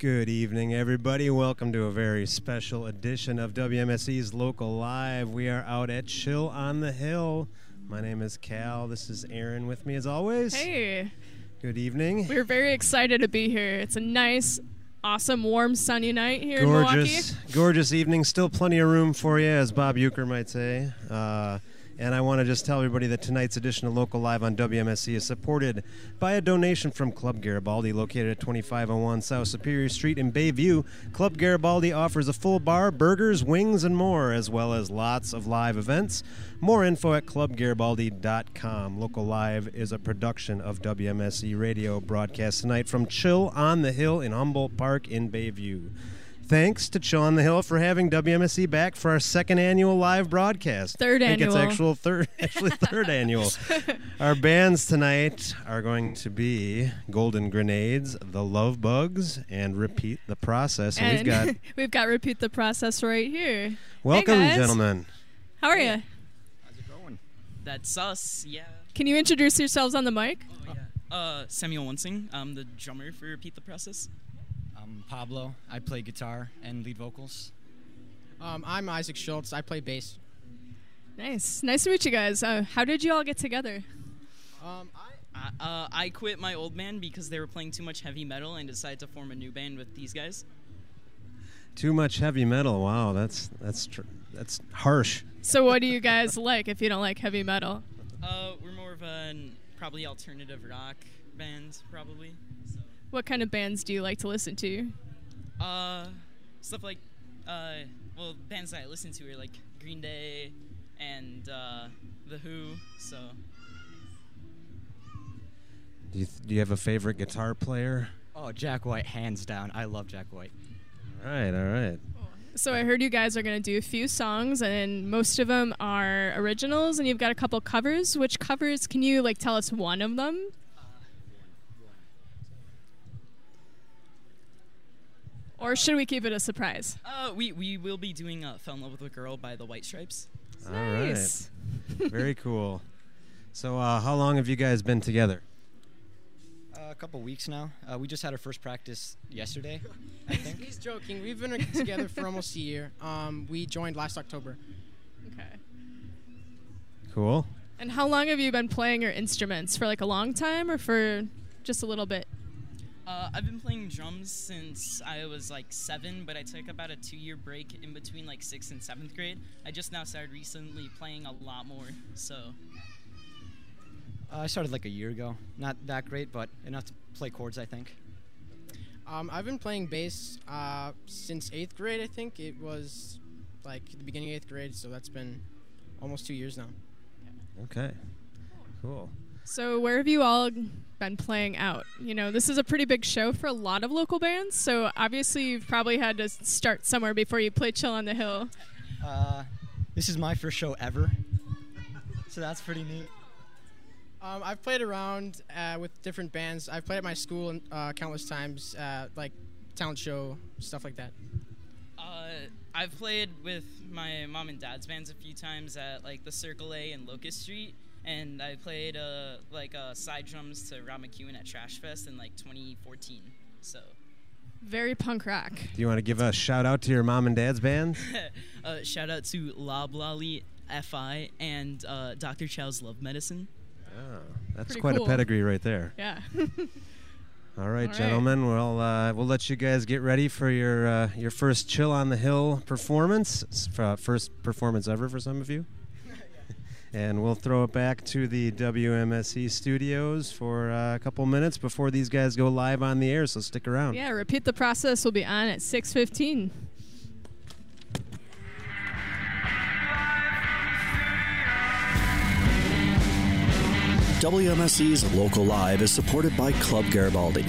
Good evening, everybody. Welcome to a very special edition of WMSE's Local Live. We are out at Chill on the Hill. My name is Cal. This is Aaron with me as always. Hey, Good evening. we're very excited to be here. It's a nice, awesome, warm, sunny night here in Milwaukee. Gorgeous, gorgeous evening. Still plenty of room for you, as Bob Uecker might say. Uh, and I want to just tell everybody that tonight's edition of Local Live on WMSE is supported by a donation from Club Garibaldi, located at 2501 South Superior Street in Bayview. Club Garibaldi offers a full bar, burgers, wings, and more, as well as lots of live events. More info at clubgaribaldi.com. Local Live is a production of WMSE Radio, broadcast tonight from Chill on the Hill in Humboldt Park in Bayview. Thanks to Chill on the Hill for having WMSE back for our second annual live broadcast. Third I think it's annual. actual third, actually third annual. Our bands tonight are going to be Golden Grenades, The Love Bugs, and Repeat the Process. And, and we've got we've got repeat the process right here. welcome, guys. gentlemen. How are you? How's it going? That's us, yeah. Can you introduce yourselves on the mic? Oh, yeah. Uh, Samuel Wensing. I'm the drummer for Repeat the Process. I'm Pablo. I play guitar and lead vocals. Um, I'm Isaac Schultz. I play bass. Nice, nice to meet you guys. Uh, how did you all get together? Um, I, I, uh, I quit my old band because they were playing too much heavy metal and decided to form a new band with these guys. Too much heavy metal. Wow, that's that's tr- that's harsh. So, what do you guys like if you don't like heavy metal? Uh, we're more of an probably alternative rock band, probably. So, What kind of bands do you like to listen to? uh, stuff like, uh, well, bands that I listen to are like Green Day and uh, The Who. So, Do you, do you have a favorite guitar player? Oh, Jack White, hands down. I love Jack White. All right, all right. So I heard you guys are going to do a few songs, and most of them are originals, and you've got a couple covers. Which covers? Can you like tell us one of them? Or should we keep it a surprise? uh, we, we will be doing uh, Fell in Love with a Girl by the White Stripes. All right. Nice. Very cool. So, uh, how long have you guys been together? Uh, a couple weeks now. Uh, we just had our first practice yesterday, I think. he's joking. We've been together for almost a year. Um, we joined last October. Okay. Cool. And how long have you been playing your instruments? For like a long time, or for just a little bit? Uh, I've been playing drums since I was like seven, but I took about a two year break in between like sixth and seventh grade. I just now started recently playing a lot more, so. Uh, I started like a year ago. Not that great, but enough to play chords, I think. Um, I've been playing bass uh, since eighth grade. I think it was like the beginning of eighth grade. So that's been almost two years now. Okay. Cool. So where have you all been playing out? You know, this is a pretty big show for a lot of local bands. So obviously you've probably had to start somewhere before you play Chill on the Hill. Uh, this is my first show ever. So that's pretty neat. Um, I've played around uh, with different bands. I've played at my school uh, countless times, uh, like talent show stuff like that. Uh, I've played with my mom and dad's bands a few times at like the Circle A and Locust Street, and I played uh, like uh, side drums to Rob McEwen at Trash Fest in like 2014. So, Very punk rock. Do you want to give a shout out to your mom and dad's band? uh, shout out to Lob Lolly FI and uh, Dr. Chow's Love Medicine. Oh, that's Pretty quite cool. a pedigree right there. Yeah. All right, right. gentlemen. Well, uh, we'll let you guys get ready for your uh, your first Chill on the Hill performance. First performance ever for some of you. And we'll throw it back to the WMSE studios for uh, a couple minutes before these guys go live on the air. So stick around. yeah, repeat the process We'll be on at 6:15. WMSE's Local Live is supported by Club Garibaldi.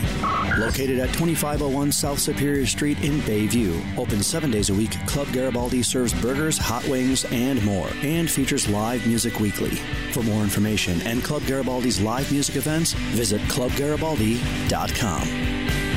Located at 2501 South Superior Street in Bayview. Open seven days a week, Club Garibaldi serves burgers, hot wings, and more, and features live music weekly. For more information and Club Garibaldi's live music events, visit clubgaribaldi.com.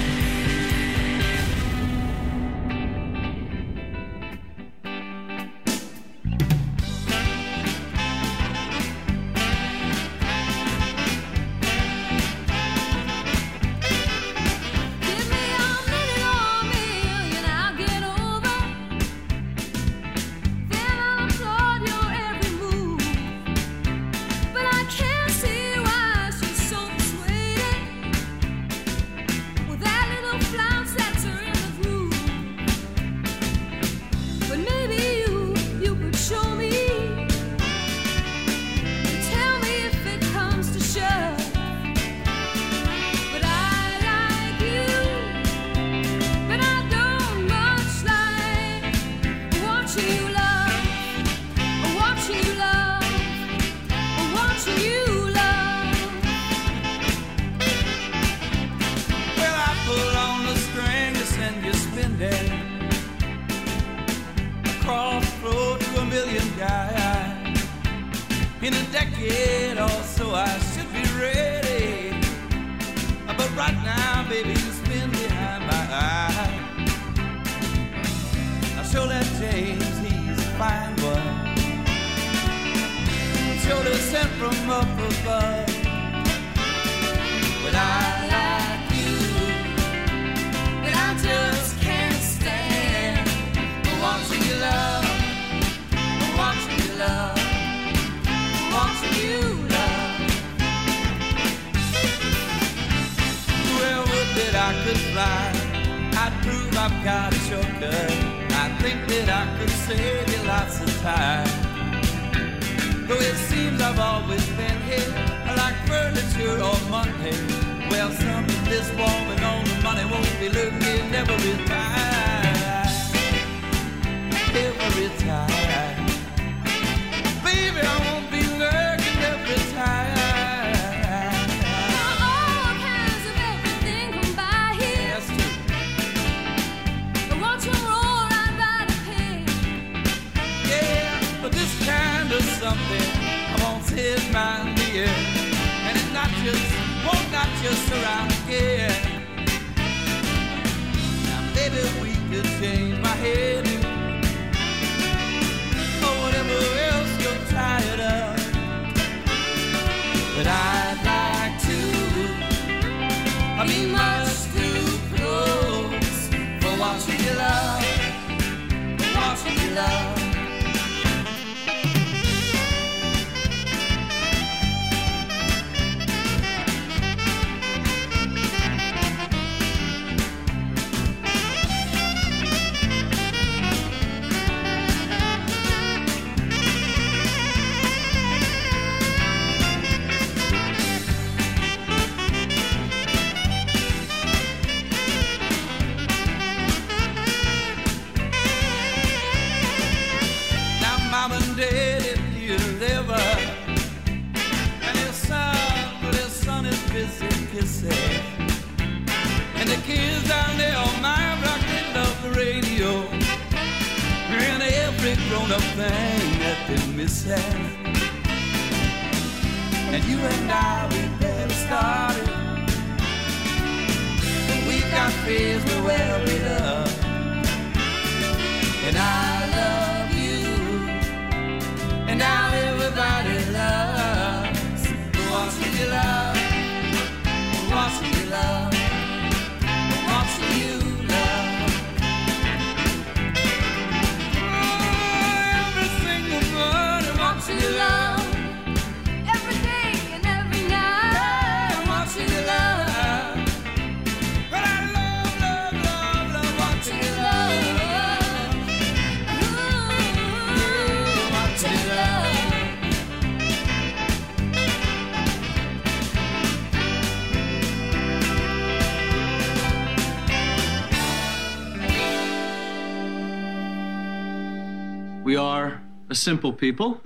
simple people.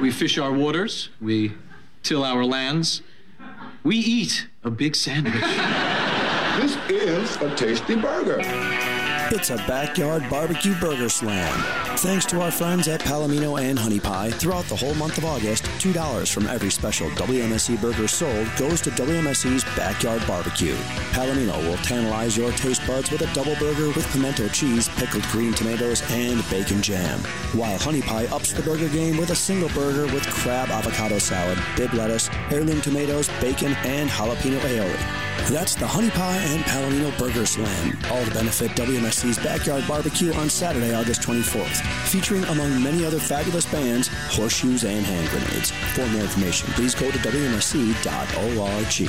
we fish our waters, we till our lands, we eat a big sandwich. This is a tasty burger. It's a backyard barbecue burger slam. Thanks to our friends at Palomino and Honey Pie, throughout the whole month of August, $2 from every special WMSE burger sold goes to WMSE's Backyard Barbecue. Palomino will tantalize your taste buds with a double burger with pimento cheese, pickled green tomatoes, and bacon jam. While Honey Pie ups the burger game with a single burger with crab avocado salad, bib lettuce, heirloom tomatoes, bacon, and jalapeno aioli. That's the Honey Pie and Palomino Burger Slam, all to benefit WMSE's Backyard Barbecue on Saturday, August 24th, featuring, among many other fabulous bands, horseshoes and hand grenades. For more information, please go to WMSE.org.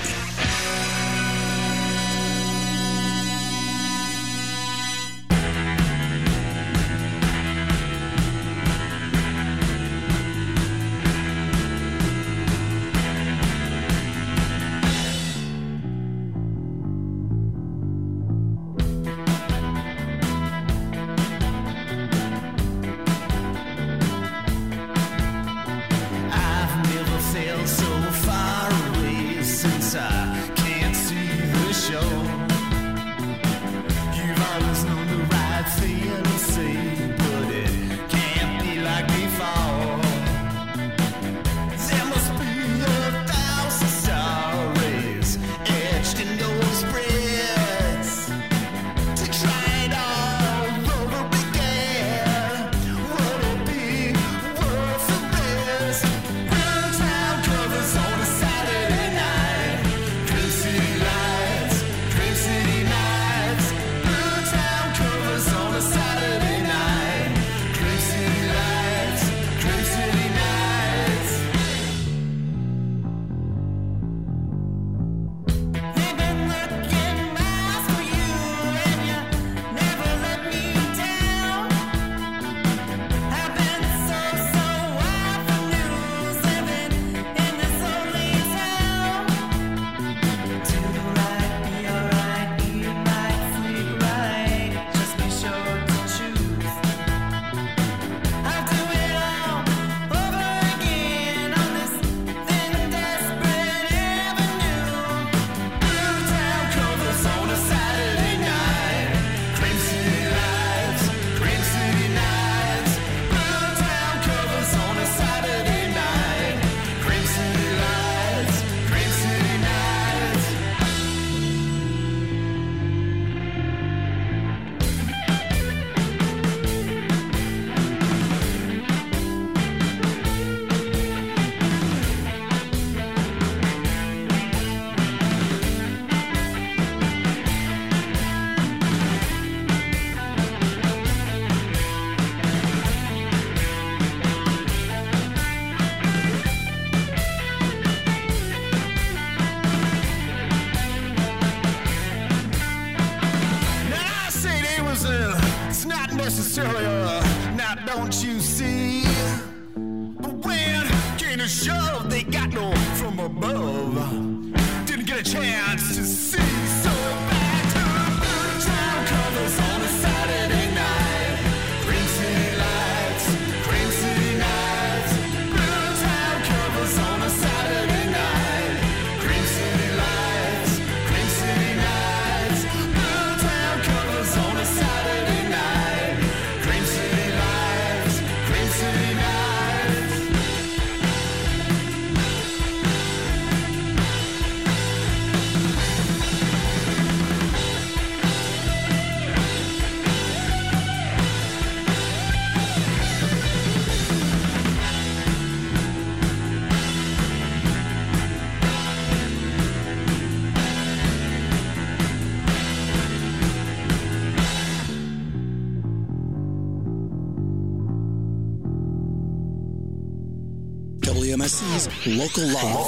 Local Live,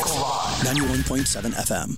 91.7 FM.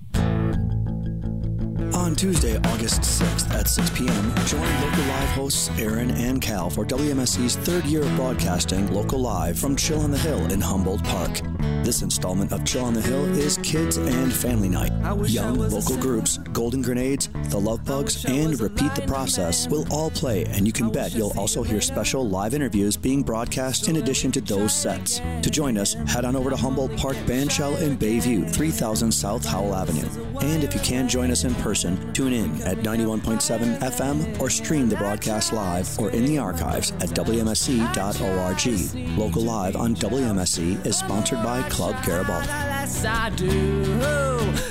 On Tuesday, August 6th at 6 p.m., join Local Live hosts Aaron and Cal for WMSE's third year of broadcasting Local Live from Chill on the Hill in Humboldt Park. This installment of Chill on the Hill is Kids and Family Night. Young local groups, Golden Grenades, The Love Bugs, and Repeat the Process will all play, and you can bet you'll also hear special live interviews being broadcast in addition to those sets. To join us, head on over to Humboldt Park Bandshell in Bayview, 3000 South Howell Avenue. And if you can't join us in person, tune in at 91.7 FM or stream the broadcast live or in the archives at WMSE.org. Local Live on WMSE is sponsored by Club Garibaldi. Yes, I do.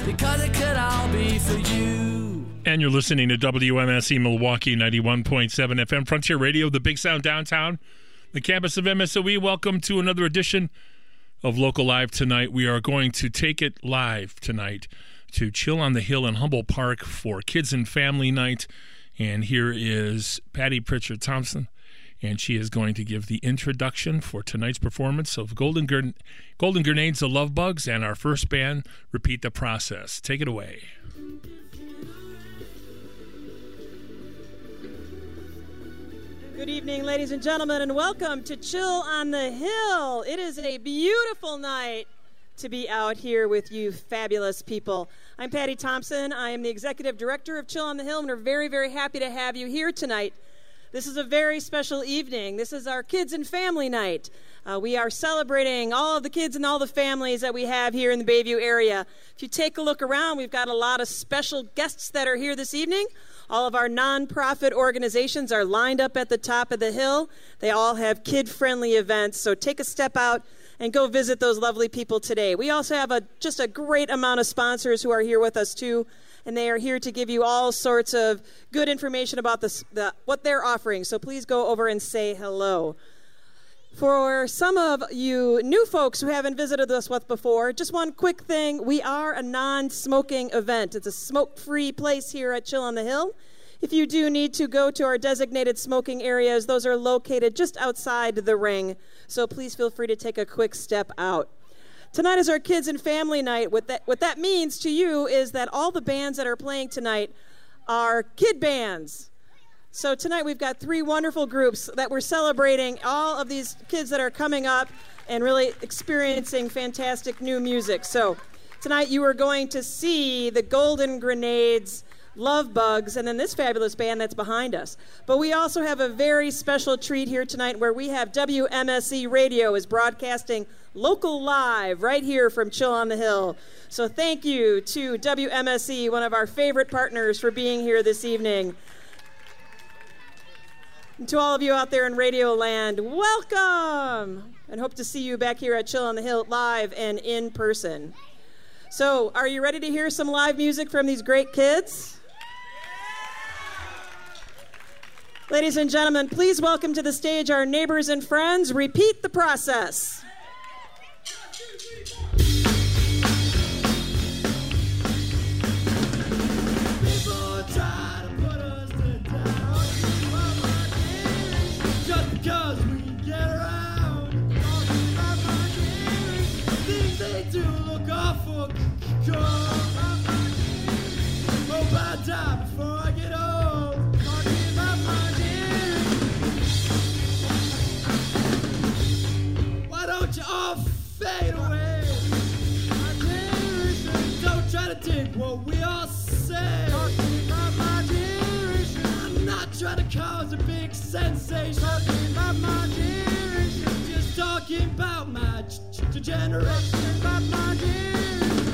Because it could all be for you. And you're listening to WMSE Milwaukee 91.7 FM Frontier Radio, the big sound downtown, the campus of MSOE. Welcome to another edition of Local Live tonight. We are going to take it live tonight to Chill on the Hill in Humboldt Park for Kids and Family Night. And here is Patty Pritchard Thompson, and she is going to give the introduction for tonight's performance of Golden, Golden Grenades, The Love Bugs, and our first band, Repeat the Process. Take it away. Good evening, ladies and gentlemen, and welcome to Chill on the Hill. It is a beautiful night to be out here with you fabulous people. I'm Patty Thompson. I am the executive director of Chill on the Hill, and we're very, very happy to have you here tonight. This is a very special evening. This is our kids and family night. Uh, we are celebrating all of the kids and all the families that we have here in the Bayview area. If you take a look around, we've got a lot of special guests that are here this evening. All of our nonprofit organizations are lined up at the top of the hill. They all have kid friendly events, so take a step out and go visit those lovely people today. We also have a, just a great amount of sponsors who are here with us too, and they are here to give you all sorts of good information about the, what they're offering. So please go over and say hello. For some of you new folks who haven't visited us with before, just one quick thing. We are a non smoking event. It's a smoke free place here at Chill on the Hill. If you do need to go to our designated smoking areas, those are located just outside the ring. So please feel free to take a quick step out. Tonight is our kids and family night. What that, what that means to you is that all the bands that are playing tonight are kid bands. So tonight we've got three wonderful groups that we're celebrating all of these kids that are coming up and really experiencing fantastic new music. So tonight you are going to see the Golden Grenades, Love Bugs, and then this fabulous band that's behind us. But we also have a very special treat here tonight where we have WMSE Radio is broadcasting local live right here from Chill on the Hill. So thank you to WMSE, one of our favorite partners, for being here this evening. And to all of you out there in Radio Land, welcome! And hope to see you back here at Chill on the Hill live and in person. So, are you ready to hear some live music from these great kids? Ladies and gentlemen, please welcome to the stage our neighbors and friends. Repeat the process. You all fade away. My generation, don't try to dig what we all say. Talking about my generation. I'm not trying to cause a big sensation. Talking about my generation. Just talking about my generation. About my generation.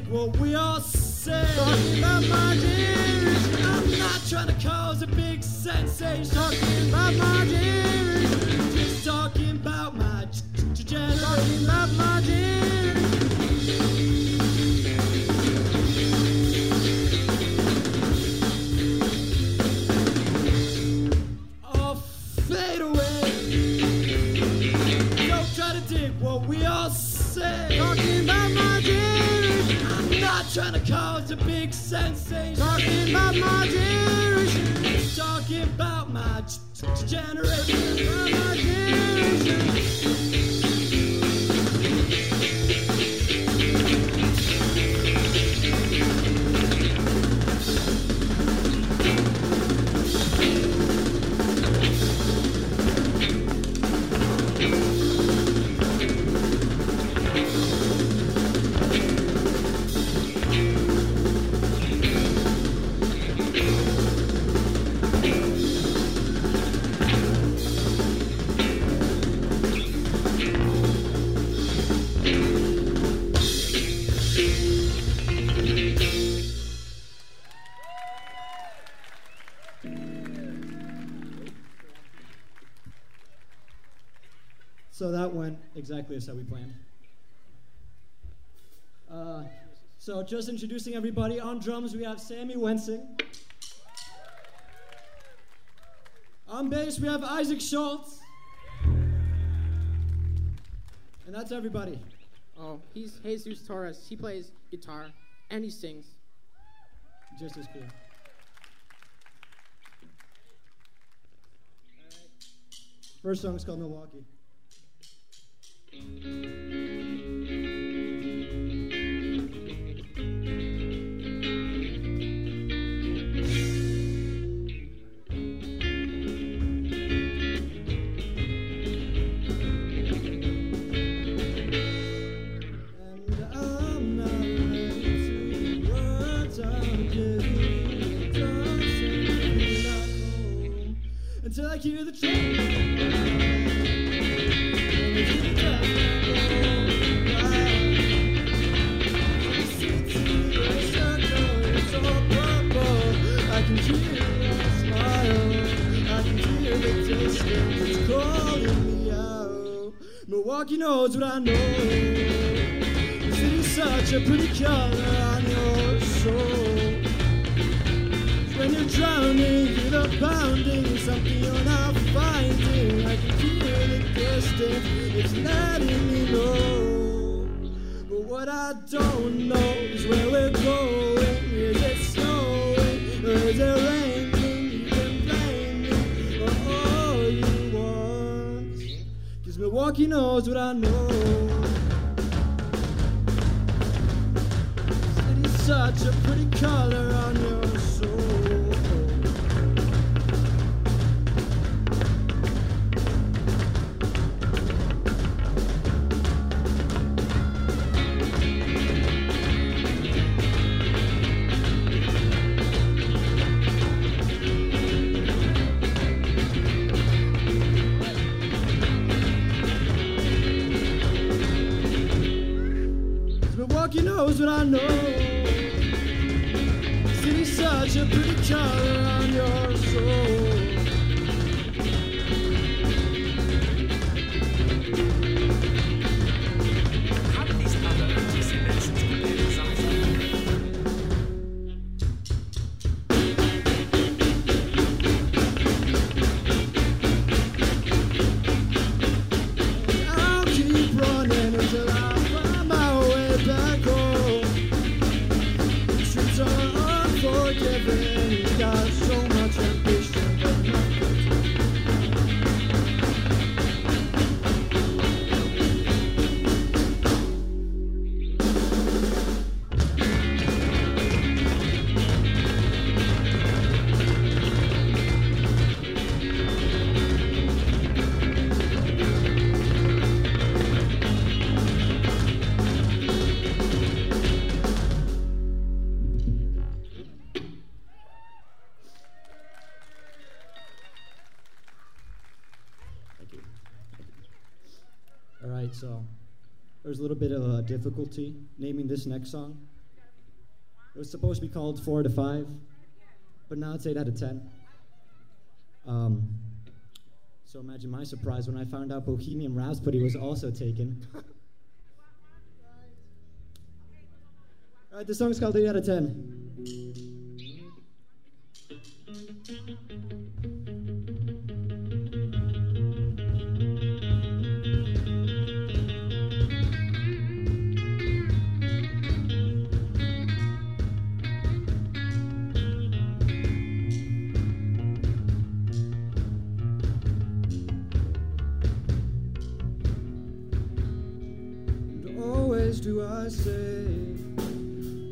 Dig what we all say. Talking about my generation. I'm not trying to cause a big sensation. Talking about my generation. Just talking about my generation. Talking about my generation. Trying to cause a big sensation. Talking about my generation. Talking about my generation. About my generation. Exactly as how we planned. Uh, so just introducing everybody on drums, we have Sammy Wensing. On bass, we have Isaac Schultz. And that's everybody. Oh, he's Jesus Torres. He plays guitar and he sings. Just as cool. First song is called Milwaukee. Until I hear the train. Milwaukee knows what I can hear it just calling me out But walking old I know. The city's such a pretty color on your soul. When you're drowning, hear the pounding, something you're not distance, it's letting me know. But what I don't know is where we're going. Is it snowing or is it raining? You can blame me for all you want. Cause Milwaukee knows what I know. City's such a pretty color on your knows what I know. City's such a pretty color on your soul. a little bit of a difficulty naming this next song. It was supposed to be called 4 to 5, but now it's 8 out of 10. Um, so imagine my surprise when I found out Bohemian Rhapsody was also taken. All right, this song's called 8 out of 10. do I say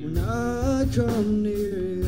when I come near you?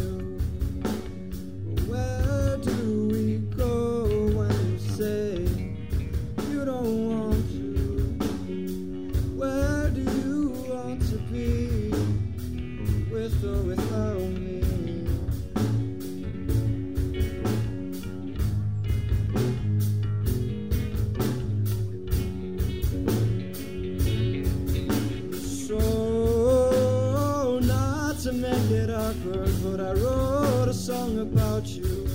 Awkward, but I wrote a song about you.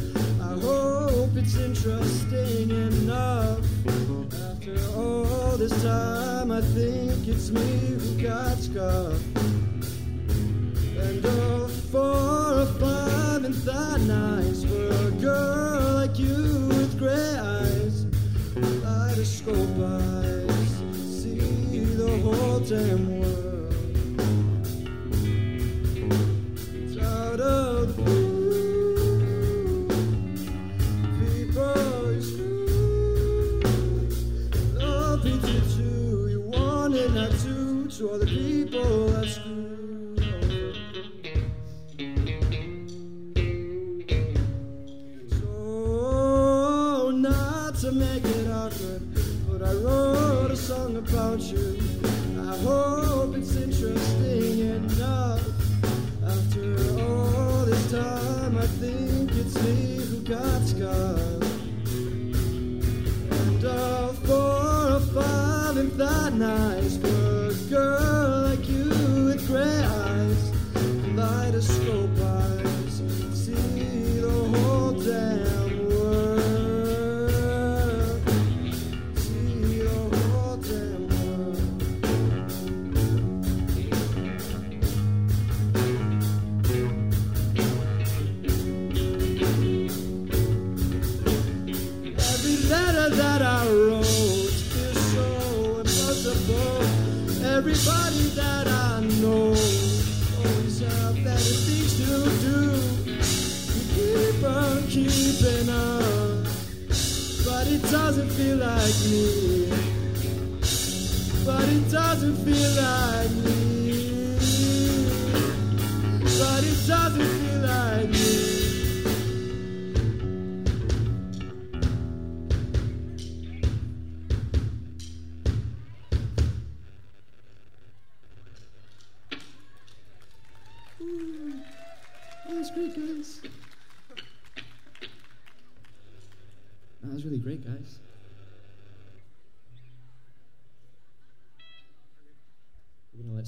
I hope it's interesting enough. After all this time, I think it's me who got scuffed. And oh, a four or five and that nice for a girl like you with gray eyes, kaleidoscope eyes, see the whole damn world.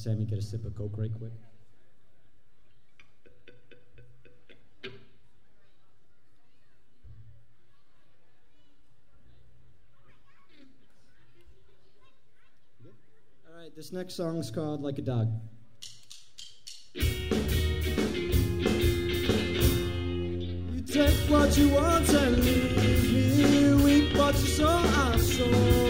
Sammy get a sip of Coke right quick. All right, this next song is called Like a Dog. You take what you want and leave me weak, but you saw, I'm sorry.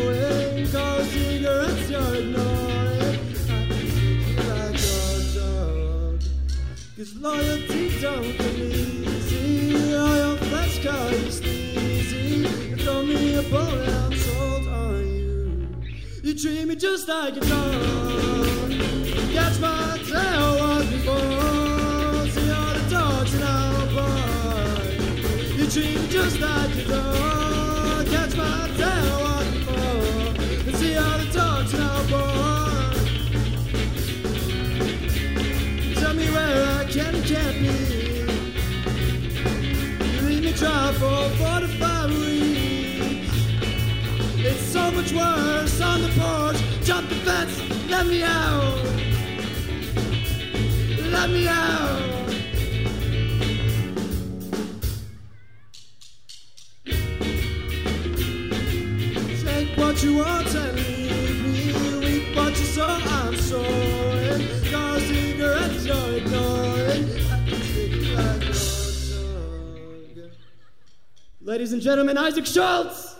Loyalty don't come easy. I hope that's car is sleazy. You throw me a bone I'm sold on you. You treat me just like a dog. Catch my tail once before. See all the dogs in our bar. You treat me just like a dog. Catch my tail once before. See all the dogs in our bar. I can and can't. You leave me dry for four to five weeks. It's so much worse on the porch. Jump the fence, let me out. Let me out. Ladies and gentlemen, Isaac Schultz!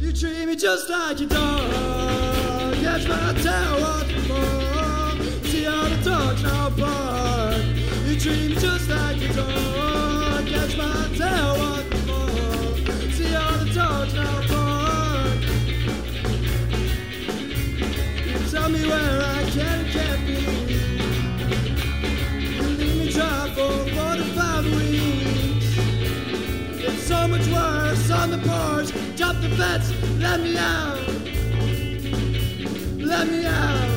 You treat me just like a dog. Catch my tail once before. See how the dogs now bark. You treat me but let me out. Let me out.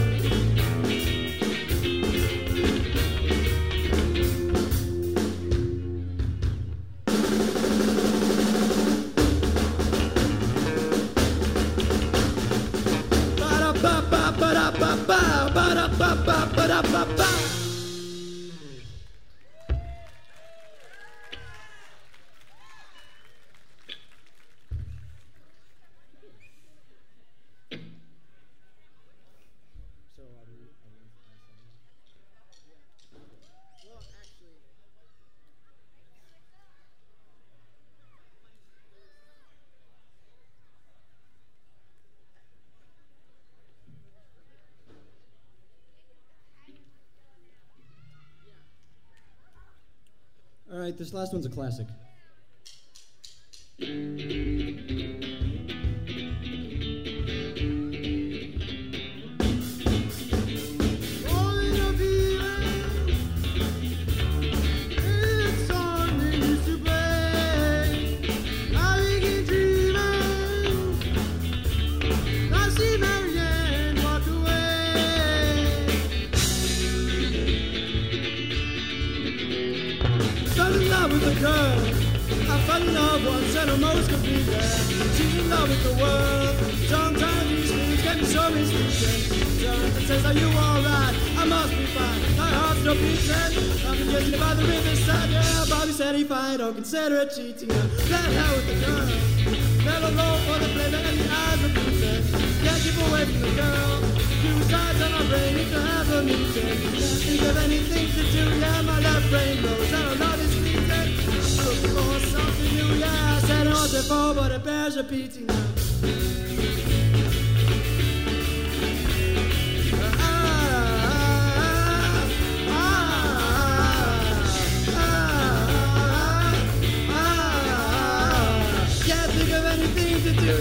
Ba da ba ba ba da ba ba ba da ba ba ba da ba ba. All right, this last one's a classic. Once and almost completely. She's in love with the world. Sometimes these things get me so mistaken. Sometimes says, Are you alright? I must be fine. My heart's still beating. I've been kissing by the riverside. Yeah, Bobby said he fine. Don't consider it cheating. Let hell with the girl. Never go for the pleasure and the eyes of pleasing. Can't keep away from the girl. Two sides of my brain need to have a meeting. Can't think of anything to do. Yeah, my left brain blows. I don't. For something I said it once before, but it bears repeating now.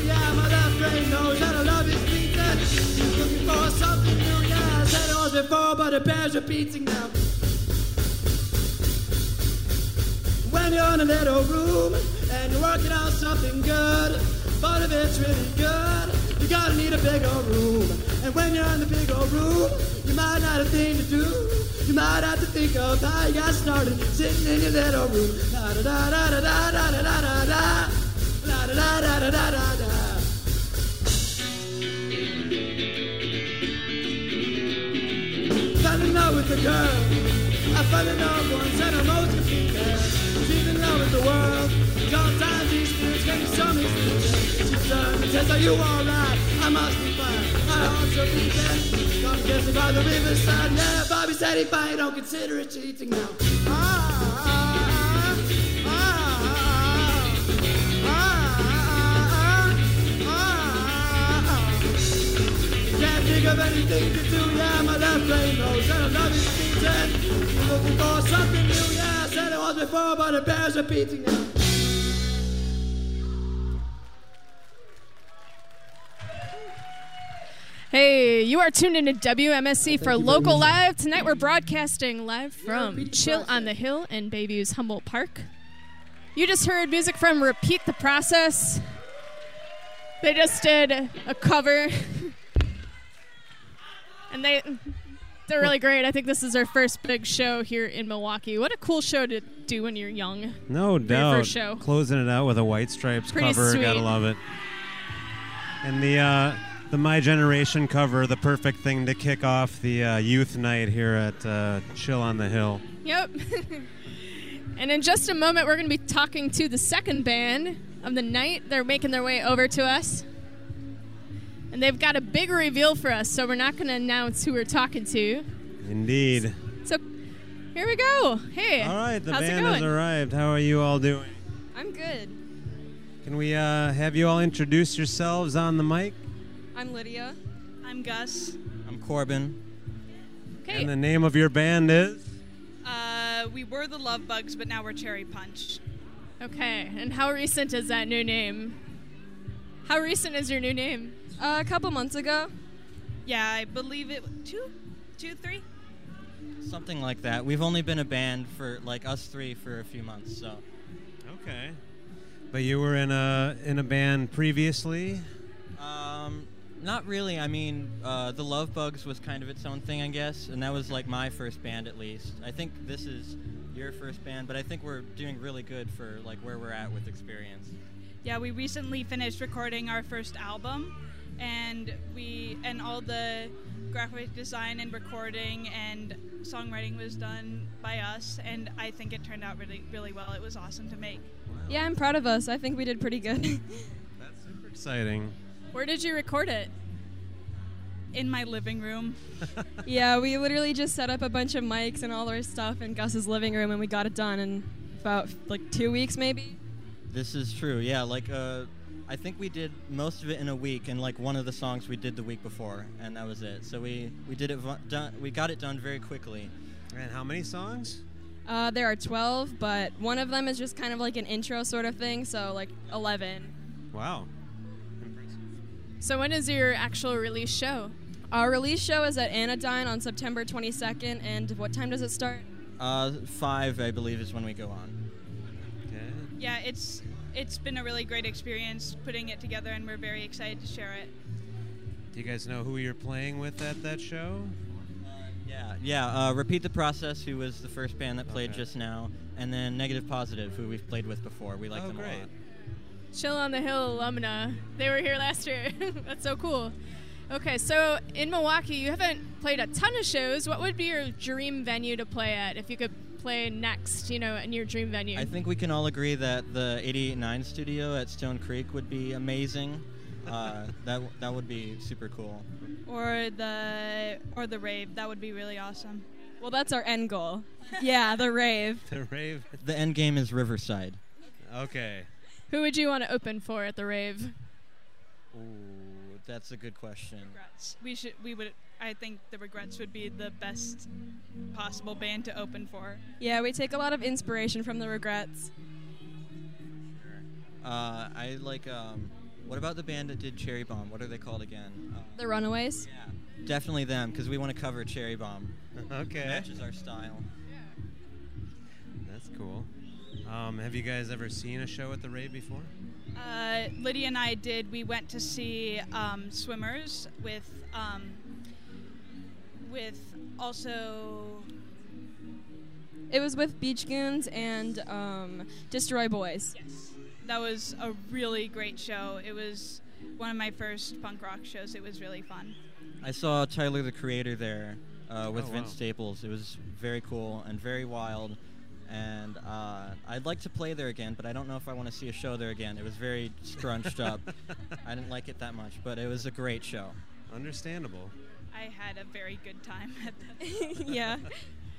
Yeah, my left brain knows how to love is beaten. Looking for something new, yeah, I said it once before, but it bears repeating now. When you're in a little room and you're working on something good, but if it's really good, you gotta need a bigger room. And when you're in the bigger room, you might not have a thing to do. You might have to think of how you got started sitting in your little room. Da da da da da da da da da da. Da da da da da da. Fell in love with the girl. I fell in love once and almost complete her. The world. Sometimes these feelings can be so misleading. She says, Are you alright? I must be fine. My heart's so beating. Come kissing by the riverside. Yeah, Bobby said he fine. Don't consider it cheating now. Ah, ah, ah, ah, of anything to do, yeah, my left brain knows that I'm not beaten. I'm looking for something new, yeah, I said it was before, but it bears repeating now. Hey, you are tuned into WMSE for Local Live. Tonight we're broadcasting live from Chill on the Hill in Bayview's Humboldt Park. You just heard music from Repeat the Process. They just did a cover. and they they're really great. I think this is our first big show here in Milwaukee. What a cool show to do when you're young. No doubt. first show. Closing it out with a White Stripes Pretty cover. Gotta love it. And the uh, the My Generation cover, the perfect thing to kick off the uh, youth night here at uh, Chill on the Hill. Yep. and in just a moment, we're going to be talking to the second band of the night. They're making their way over to us. And they've got a big reveal for us, so we're not going to announce who we're talking to. Indeed. So here we go. Hey. All right, the how's band it has going? arrived. How are you all doing? I'm good. Can we uh, have you all introduce yourselves on the mic? I'm Lydia. I'm Gus. I'm Corbin. Okay. And the name of your band is? Uh, we were the Love Bugs, but now we're Cherry Punch. Okay. And how recent is that new name? How recent is your new name? Uh, a couple months ago. Yeah, I believe it. Two, two, three. Something like that. We've only been a band for like us three for a few months, so. Okay. But you were in a in a band previously. Um, not really. I mean, uh, the Love Bugs was kind of its own thing, I guess, and that was like my first band at least. I think this is your first band, but I think we're doing really good for like where we're at with experience. Yeah, we recently finished recording our first album, and we and all the graphic design and recording and songwriting was done by us, and I think it turned out really, really well. It was awesome to make. Yeah, I'm proud of us. I think we did pretty good. That's super exciting. Where did you record it? In my living room. yeah, we literally just set up a bunch of mics and all our stuff in Gus's living room, and we got it done in about like two weeks, maybe. This is true. Yeah, like uh, I think we did most of it in a week, and like one of the songs we did the week before, and that was it. So we we did it vo- done. We got it done very quickly. And how many songs? Uh, there are 12, but one of them is just kind of like an intro sort of thing, so like 11. Wow. So when is your actual release show? Our release show is at Anodyne on September 22nd, and what time does it start? Uh, five, I believe, is when we go on. Okay. Yeah, it's it's been a really great experience putting it together, and we're very excited to share it. Do you guys know who you're playing with at that show? Yeah, yeah. Uh, Repeat the Process, who was the first band that played Okay. just now, and then Negative Positive, who we've played with before. We like Oh, them a lot. Chill on the Hill alumna. They were here last year. That's so cool. Okay, so in Milwaukee, you haven't played a ton of shows. What would be your dream venue to play at if you could play next, you know, in your dream venue? I think we can all agree that the 889 studio at Stone Creek would be amazing. Uh, that that would be super cool. Or the or the rave. That would be really awesome. Well, that's our end goal. yeah, the rave. The rave. The end game is Riverside. Okay. Who would you want to open for at the rave? Ooh, that's a good question. Regrettes. We should. We would. I think the Regrettes would be the best possible band to open for. Yeah, we take a lot of inspiration from the regrettes. Uh, I like. Um, what about the band that did Cherry Bomb? What are they called again? Uh, The Runaways. yeah, definitely them because we want to cover Cherry Bomb. Okay. It matches our style. Yeah. That's cool. Um, have you guys ever seen a show at the rave before? Uh, Lydia and I did. We went to see um, SWMRS with um, with also It was with Beach Goons and um, Destroy Boys. Yes, that was a really great show. It was one of my first punk rock shows. It was really fun. I saw Tyler the Creator there uh, with Oh, Vince wow. Staples. It was very cool and very wild. And uh, I'd like to play there again, but I don't know if I want to see a show there again. It was very scrunched up. I didn't like it that much, but it was a great show. Understandable. I had a very good time at that. yeah.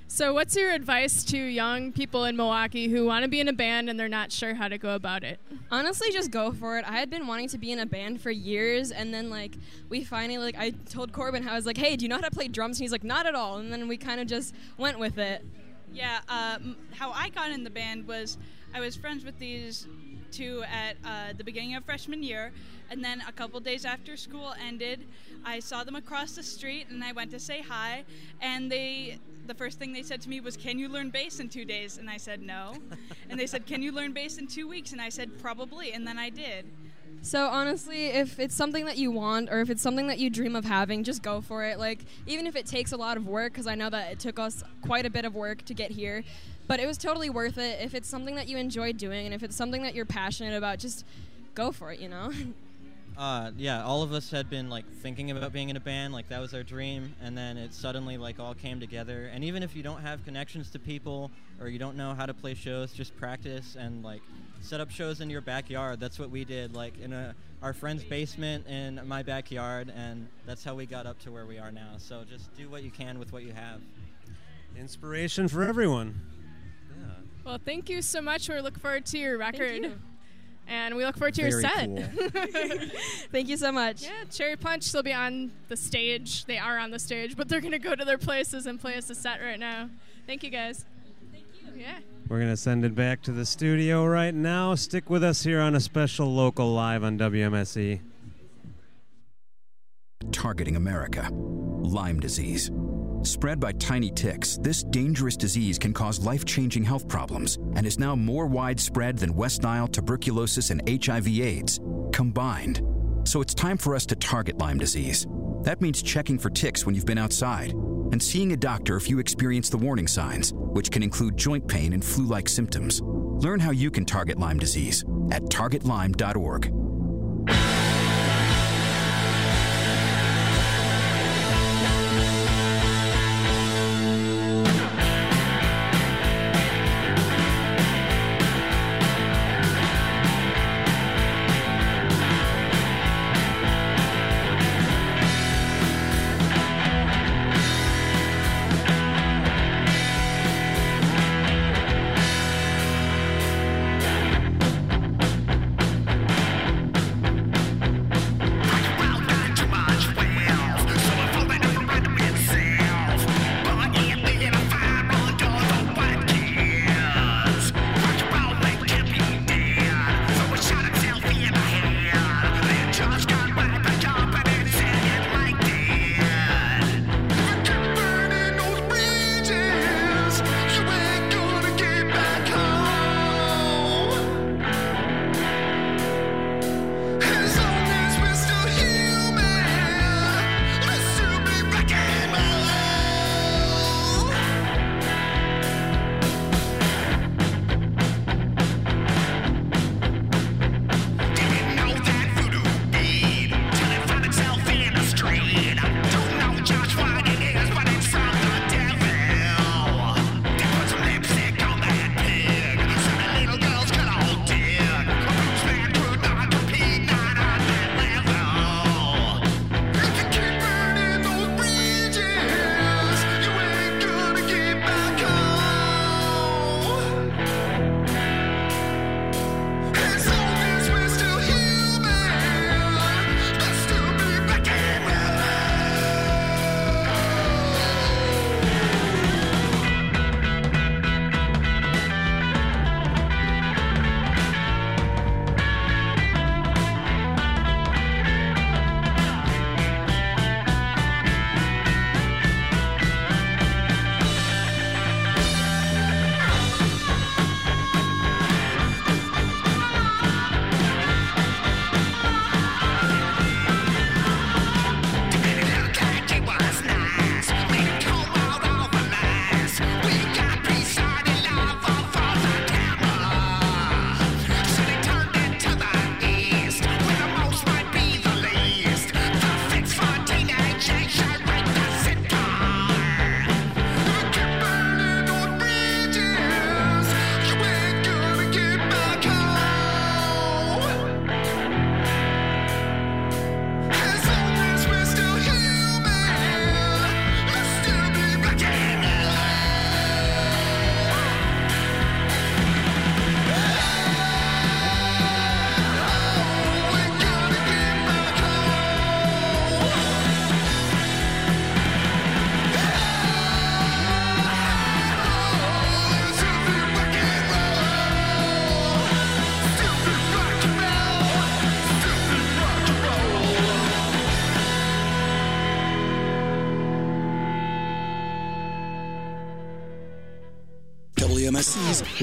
So, what's your advice to young people in Milwaukee who want to be in a band and they're not sure how to go about it? Honestly, just go for it. I had been wanting to be in a band for years, and then like we finally like I told Corbin how I was like, "Hey, do you know how to play drums?" And he's like, "Not at all." And then we kind of just went with it. Yeah, uh, how I got in the band was I was friends with these two at uh, the beginning of freshman year, and then a couple days after school ended, I saw them across the street, and I went to say hi, and they. The first thing they said to me was, "Can you learn bass in two days?" And I said no. and they said, "Can you learn bass in two weeks?" And I said, "Probably." And then I did. So honestly, if it's something that you want or if it's something that you dream of having, just go for it. Like even if it takes a lot of work cuz I know that it took us quite a bit of work to get here, but it was totally worth it. If it's something that you enjoy doing and if it's something that you're passionate about, just go for it, you know? Uh, yeah, all of us had been like thinking about being in a band, like that was our dream, and then it suddenly like all came together. And even if you don't have connections to people or you don't know how to play shows, just practice and like set up shows in your backyard. That's what we did, like in a our friend's basement in my backyard, and that's how we got up to where we are now. So just do what you can with what you have. Inspiration for everyone. Yeah. Well, thank you so much. We look forward to your record. You. And we look forward to your Very set. Thank you so much. Yeah, Cherry Punch, they'll be on the stage. They are on the stage, but they're going to go to their places and play us a set right now. Thank you, guys. Thank you. Yeah. We're going to send it back to the studio right now. Stick with us here on a special local live on WMSE. Targeting America Lyme disease. Spread by tiny ticks, this dangerous disease can cause life changing health problems and is now more widespread than West Nile, tuberculosis, and HIV/AIDS combined. So it's time for us to target Lyme disease. That means checking for ticks when you've been outside and seeing a doctor if you experience the warning signs, which can include joint pain and flu like symptoms. Learn how you can target Lyme disease at targetlyme.org.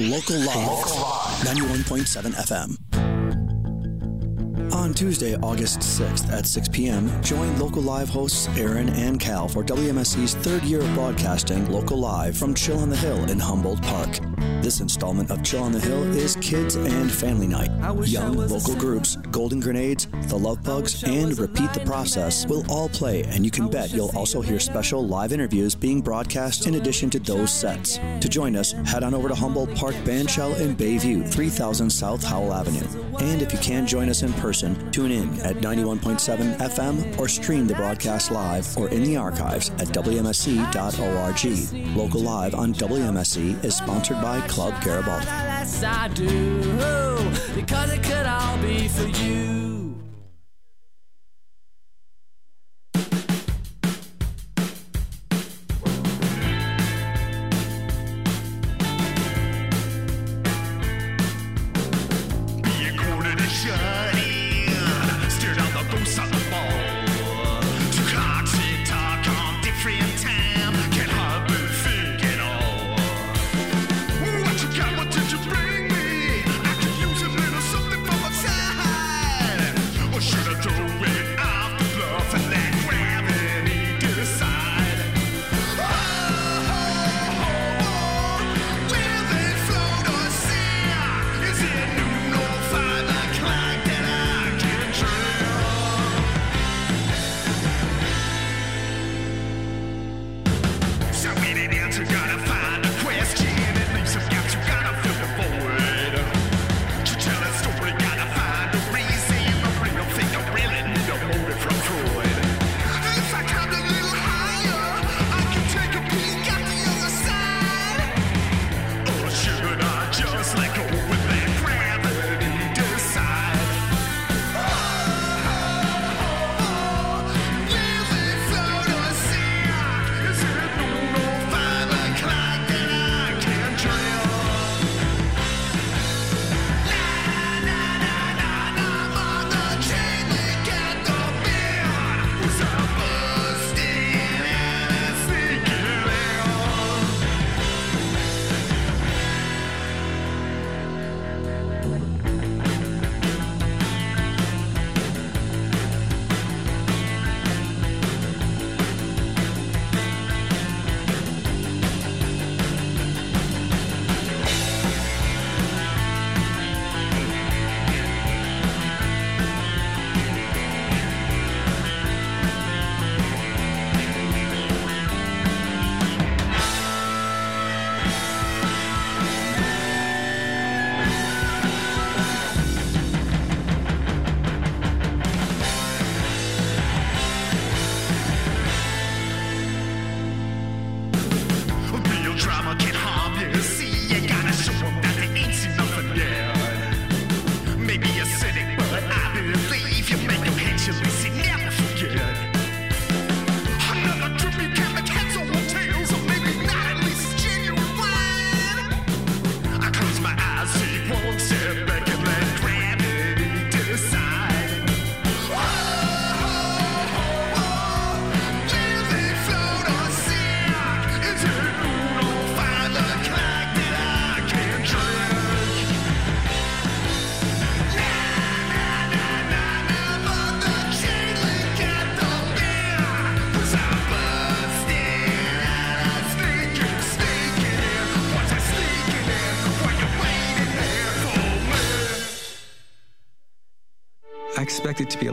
Local Live, 91.7 FM. On Tuesday, August 6th at 6 p.m., join local live hosts Aaron and Cal for WMSE's third year of broadcasting Local Live from Chill on the Hill in Humboldt Park. This installment of Chill on the Hill is Kids and Family Night. Young local groups, Golden Grenades, The Love Bugs, and Repeat the Process will all play, and you can bet you'll also hear special live interviews being broadcast in addition to those sets. To join us, head on over to Humboldt Park Bandshell in Bayview, 3000 South Howell Avenue. And if you can't join us in person, tune in at 91.7 FM or stream the broadcast live or in the archives at WMSE.org. Local Live on WMSE is sponsored by Club Garibaldi.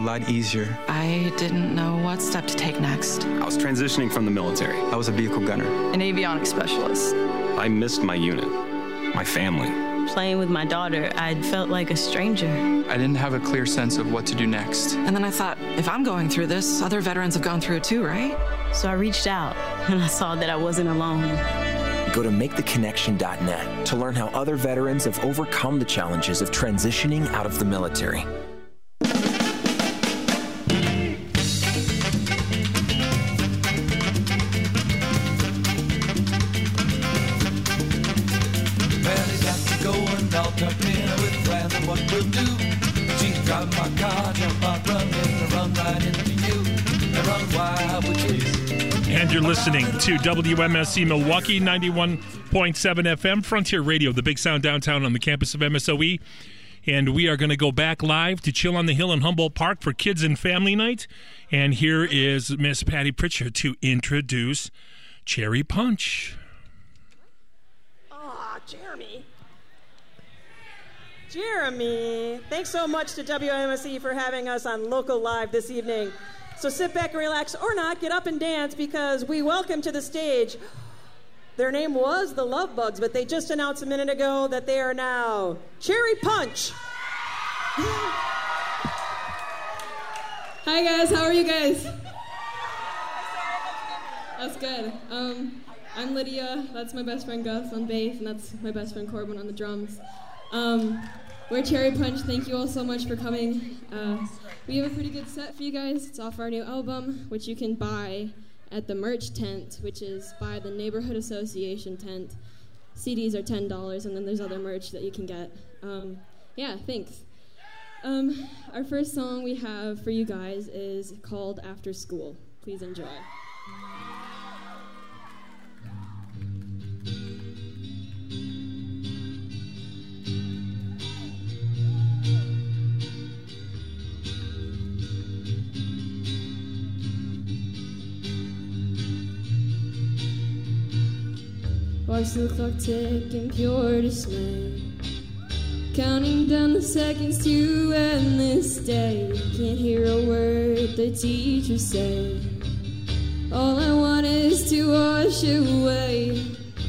Lot easier. I didn't know what step to take next. I was transitioning from the military. I was a vehicle gunner. An avionics specialist. I missed my unit, my family. Playing with my daughter, I felt like a stranger. I didn't have a clear sense of what to do next. And then I thought, if I'm going through this, other veterans have gone through it too, right? So I reached out and I saw that I wasn't alone. Go to maketheconnection.net to learn how other veterans have overcome the challenges of transitioning out of the military. To WMSE Milwaukee 91.7 FM, Frontier Radio, the big sound downtown on the campus of MSOE. And we are going to go back live to Chill on the Hill in Humboldt Park for Kids and Family Night. And here is Miss Patty Pritchard to introduce Cherry Punch. Aw, Jeremy. Jeremy, thanks so much to WMSE E for having us on Local Live this evening. So sit back and relax, or not, get up and dance because we welcome to the stage. Their name was the Love Bugs, but they just announced a minute ago that they are now Cherry Punch. Hi guys, how are you guys? That's good. Um, I'm Lydia. That's my best friend Gus on bass, and that's my best friend Corbin on the drums. Um, we're Cherry Punch. Thank you all so much for coming. Uh, we have a pretty good set for you guys. It's off our new album, which you can buy at the merch tent, which is by the Neighborhood Association tent. CDs are ten dollars, and then there's other merch that you can get. Um, yeah, thanks. Um, our first song we have for you guys is called After School. Please enjoy. The clock tick in pure dismay. Counting down the seconds to end this day. Can't hear a word the teacher say. All I want is to wash away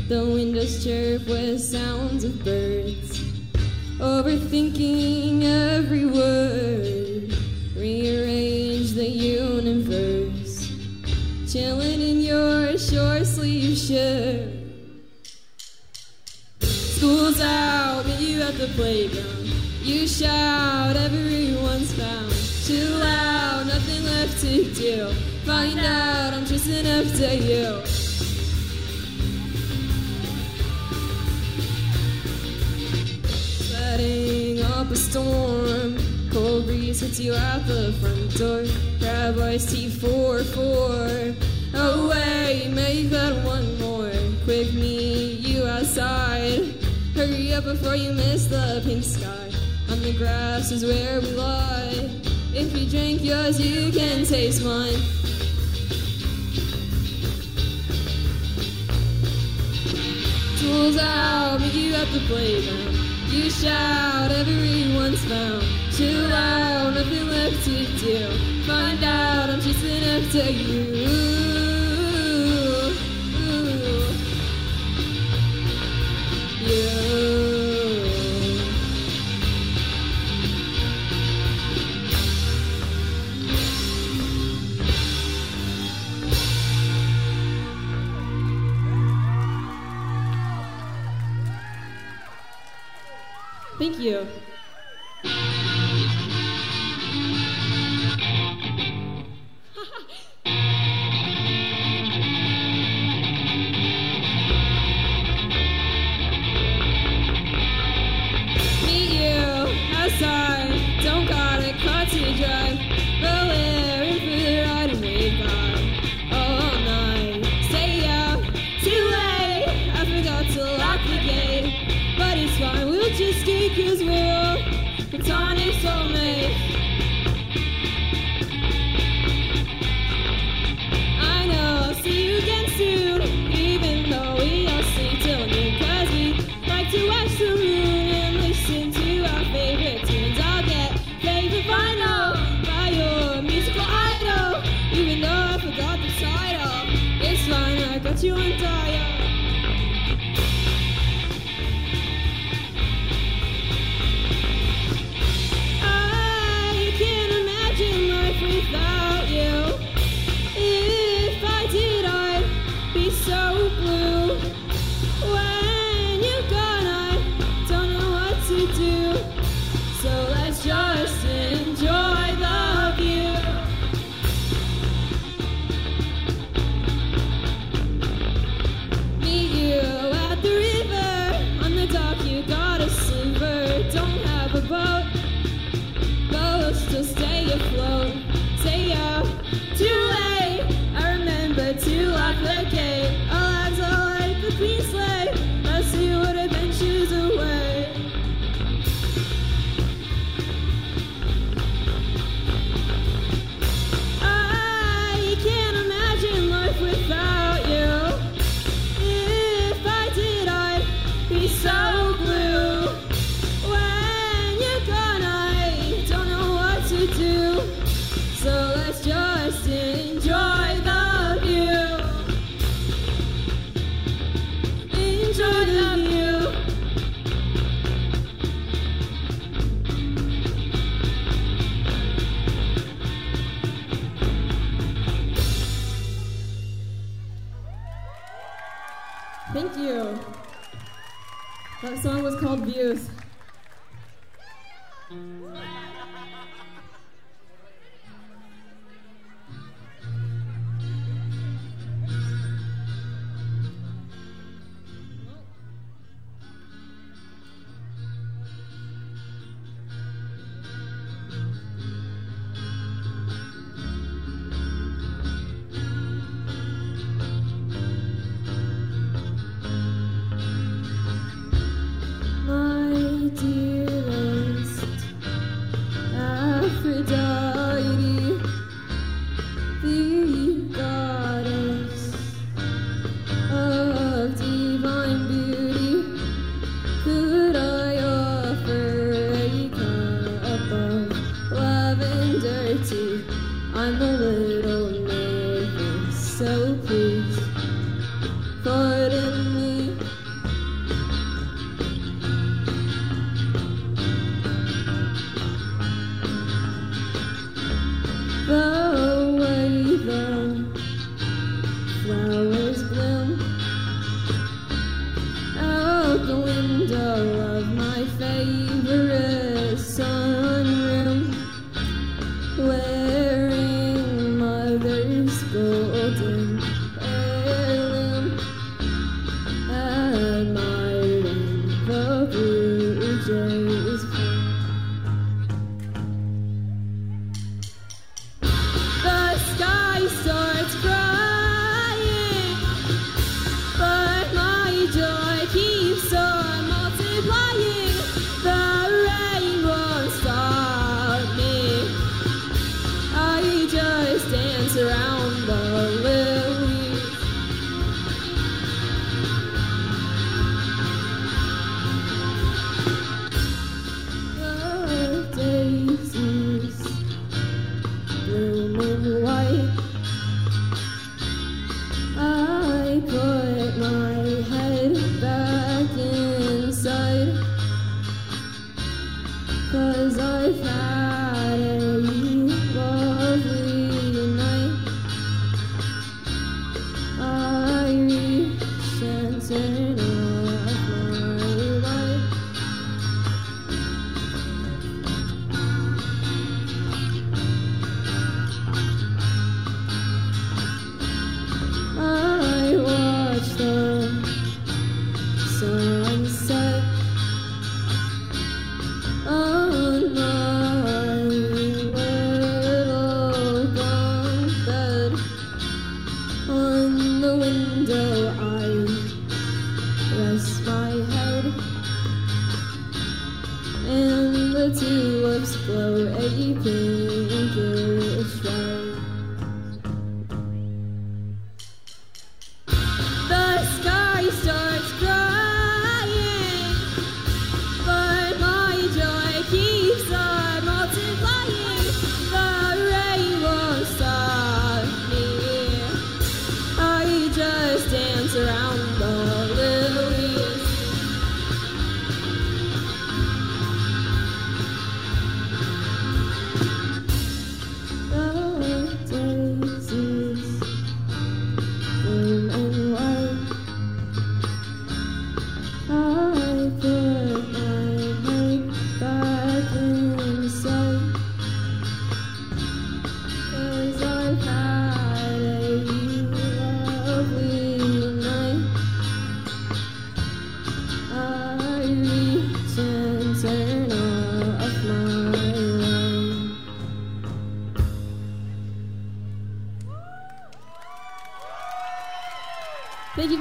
the windows chirp with sounds of birds. Overthinking every word, rearrange the universe. Chilling in your short sleeve shirt. The playground. You shout, everyone's found. Too loud, nothing left to do. Find out I'm chasing after you. Setting up a storm. Cold breeze hits you at the front door. Grab iced tea for four. Away, make that one more. Quick, meet you outside. Hurry up before you miss the pink sky. On the grass is where we lie. If you drink yours, you can taste mine. Tools out, meet you at the playground. You shout, everyone's found. Too loud, nothing left to do. Find out I'm chasing after you. Thank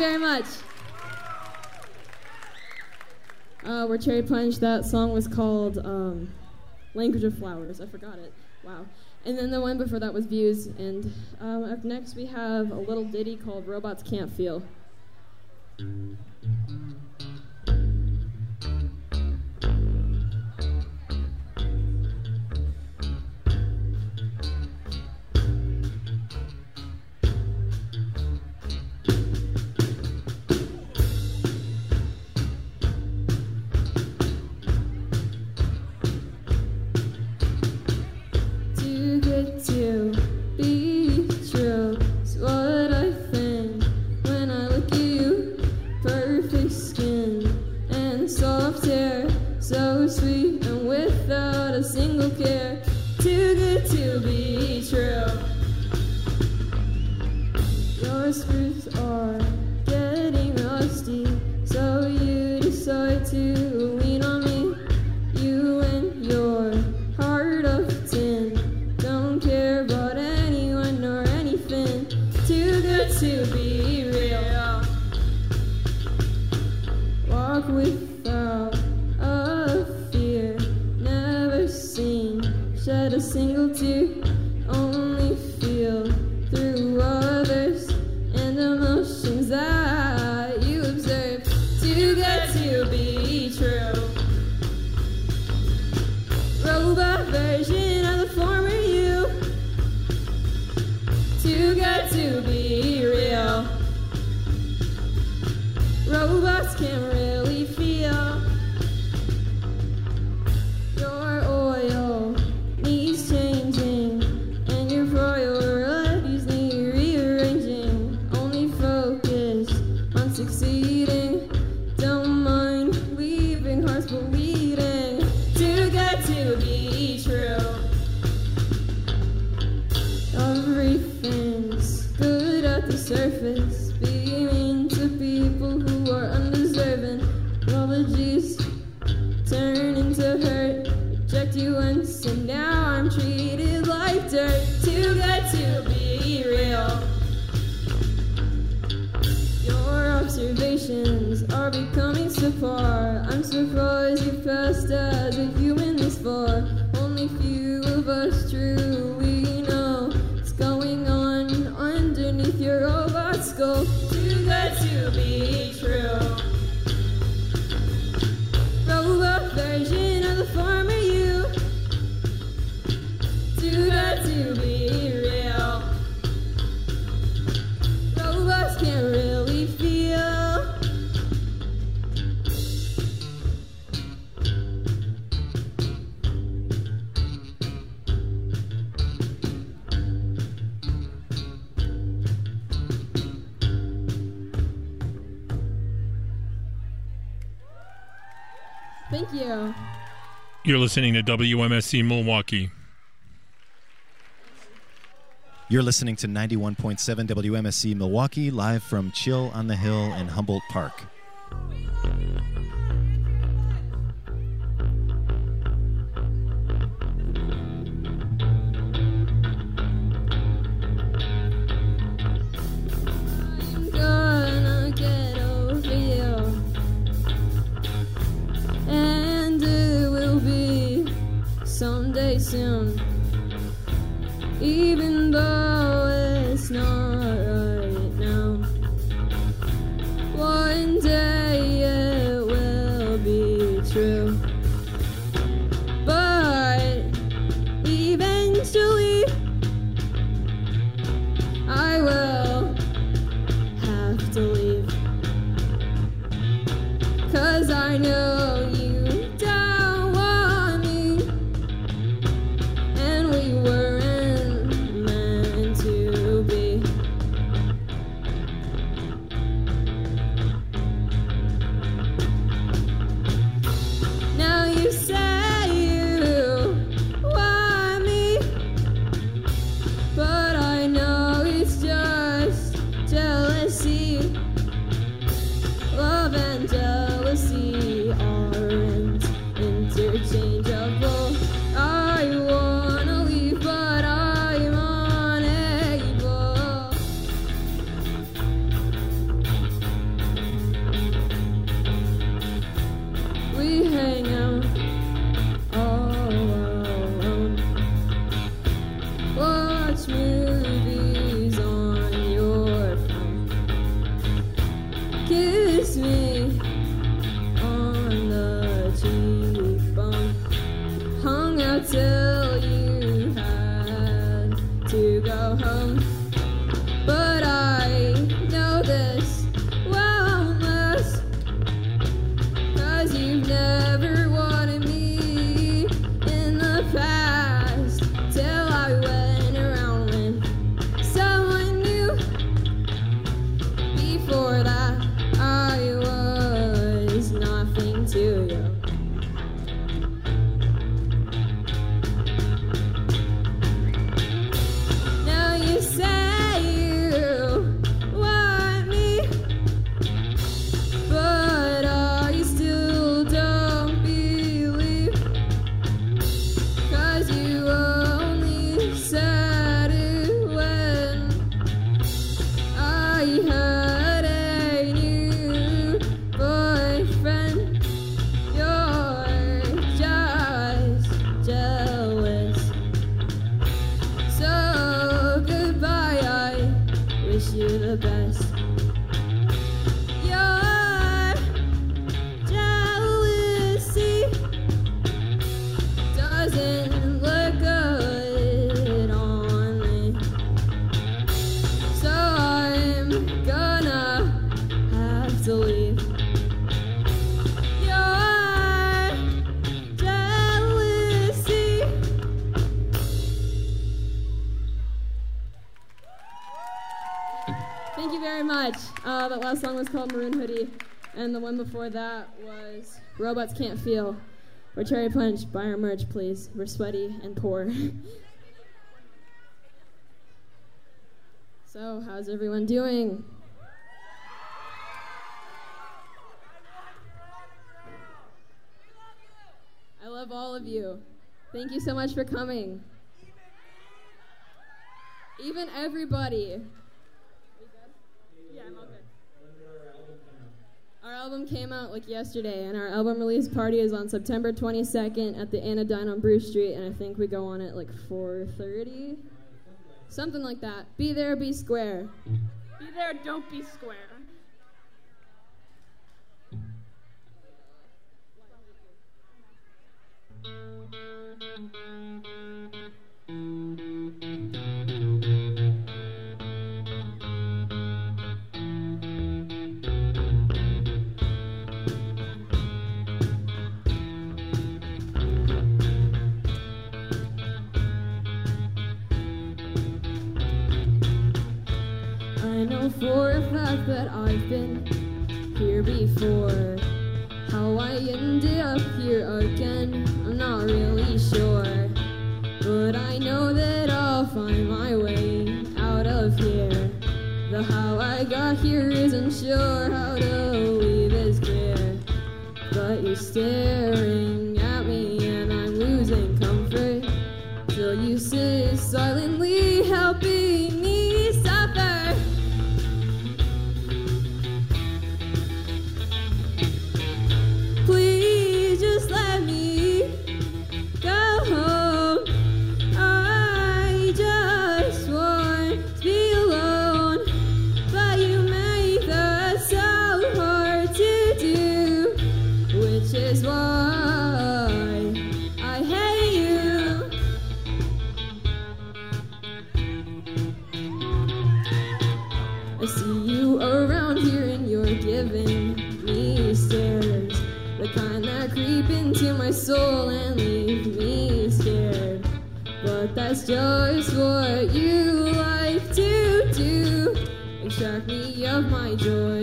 very much. Uh, we're Cherry Punch. That song was called um, Language of Flowers. I forgot it. Wow. And then the one before that was Views. And um, up next, we have a little ditty called Robots Can't Feel. You're listening to WMSE Milwaukee. You're listening to 91.7 WMSE Milwaukee, live from Chill on the Hill in Humboldt Park. Last song was called Maroon Hoodie, and the one before that was Robots Can't Feel. Or Cherry Punch. Buy our merch, please. We're sweaty and poor. so, how's everyone doing? I love all of you. Thank you so much for coming. Even everybody. Yeah, I'm all good. Our album came out like yesterday, and our album release party is on September 22nd at the Anodyne on Bruce Street, and I think we go on at like 4:30, something like that. Be there, be square. Be there, don't be square. I know for a fact that I've been here before. How I ended up here again, I'm not really sure. But I know that I'll find my way out of here. The how I got here isn't sure, how to leave is clear. But you're staring at me and I'm losing comfort. Till you sit silently helping me that's just what you like to do. Extract me of my joy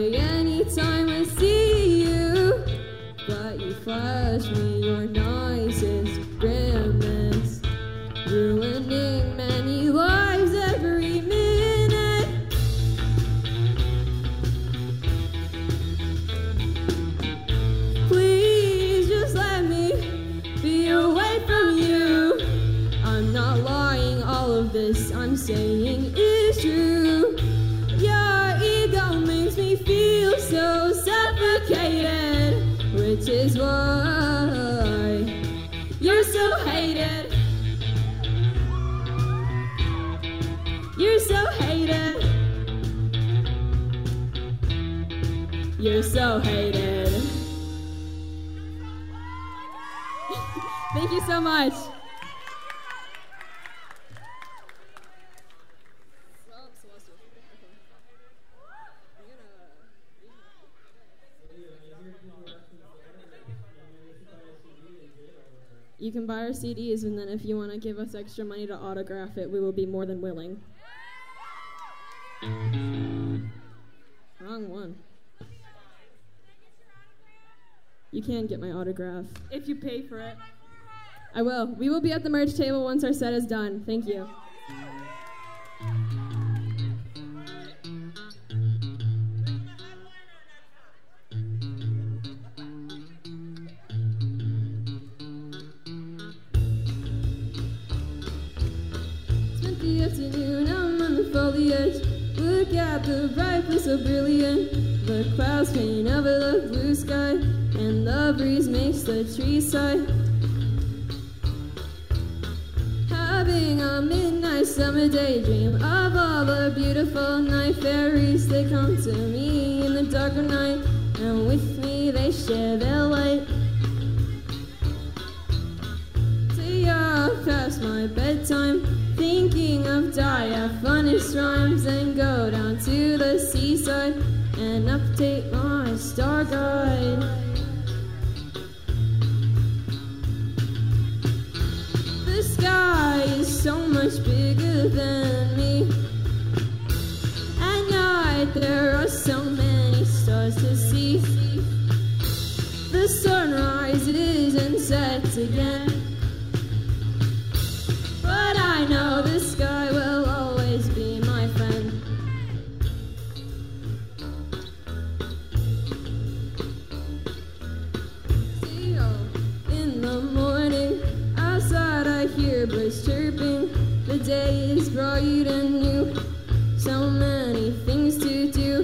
hated. Thank you so much. You can buy our CDs, and then if you want to give us extra money to autograph it, we will be more than willing. Wrong one. You can get my autograph. If you pay for it. I will. We will be at the merch table once our set is done. Thank you. Spent the afternoon, I'm on the foliage. Look at the bright blue, so brilliant. The clouds paint over the blue sky, and the breeze makes the trees sigh. Having a midnight summer daydream of all the beautiful night fairies. They come to me in the dark of night, and with me they share their light. Stay up past my bedtime, thinking of diaphanous rhymes, and go down to the seaside and update my star guide. The sky is so much bigger than me. At night there are so many stars to see. The sun rises and sets again. I know the sky will always be my friend. See, oh, In the morning, outside I hear birds chirping. The day is bright and new, so many things to do.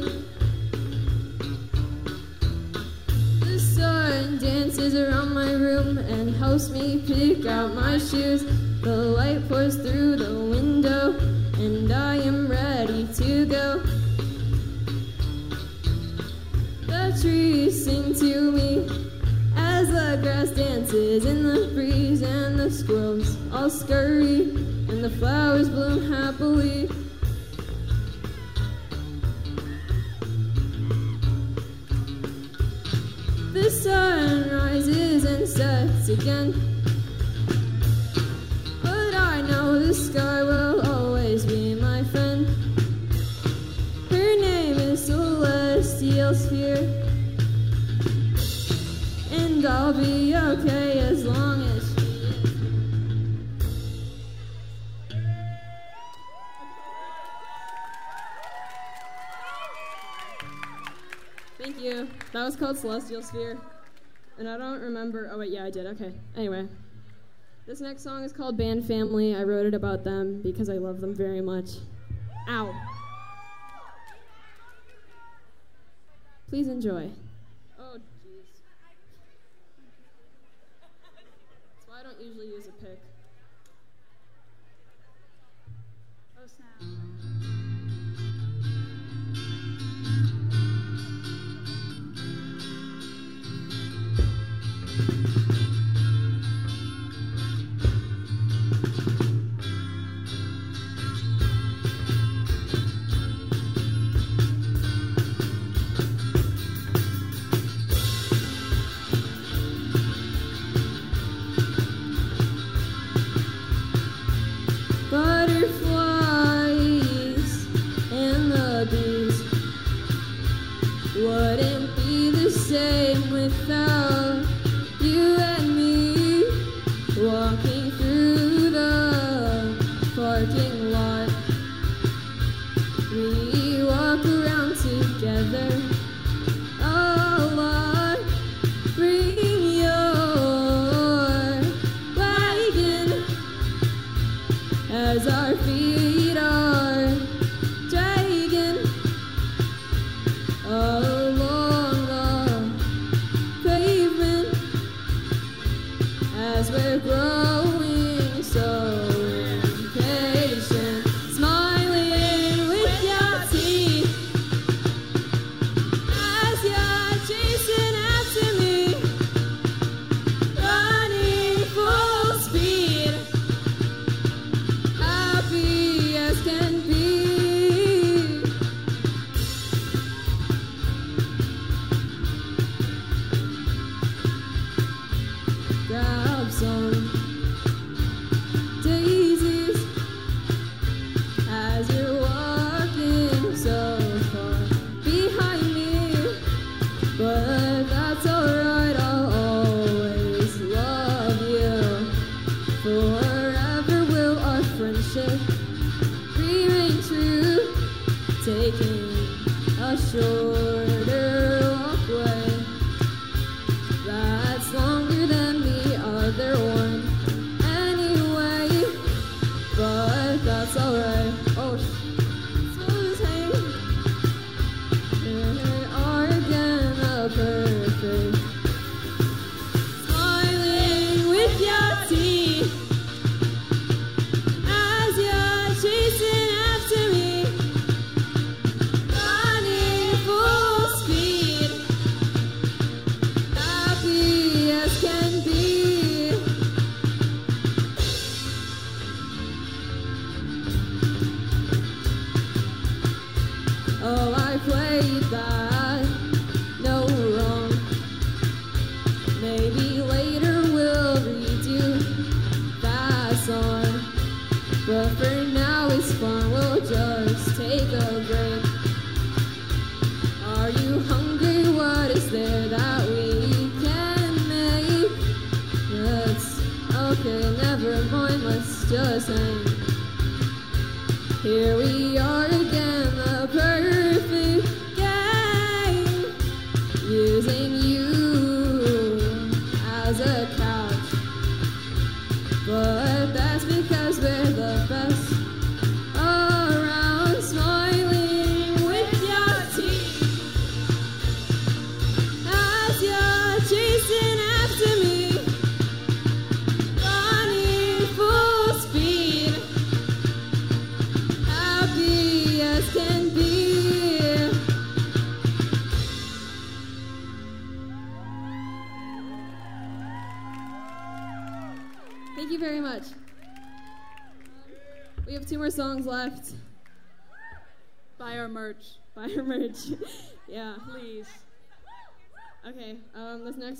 The sun dances around my room and helps me pick out my shoes. The light pours through the window, and I am ready to go. The trees sing to me as the grass dances in the breeze, and the squirrels all scurry, and the flowers bloom happily. The sun rises and sets again. Know the sky will always be my friend. Her name is Celestial Sphere. And I'll be okay as long as she is. Thank you. That was called Celestial Sphere. And I don't remember. Oh, wait, yeah, I did. Okay. Anyway. This next song is called Band Family. I wrote it about them because I love them very much. Ow. Please enjoy. Oh, jeez. That's why I don't usually use a pick. Oh, snap.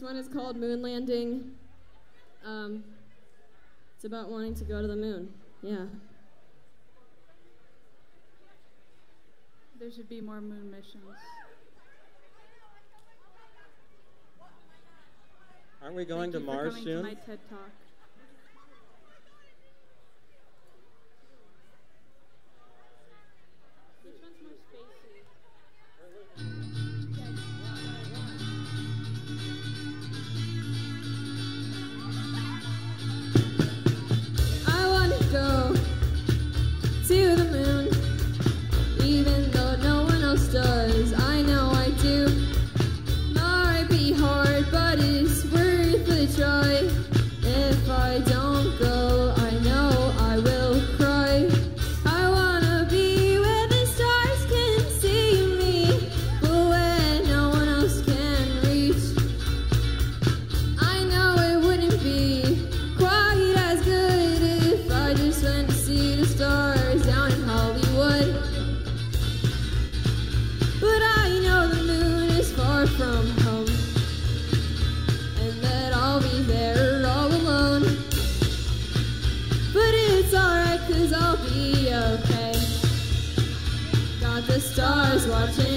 This one is called Moon Landing. Um, it's about wanting to go to the moon. Yeah. There should be more moon missions. Aren't we going Thank to you Mars for soon? To my TED talk. stars watching.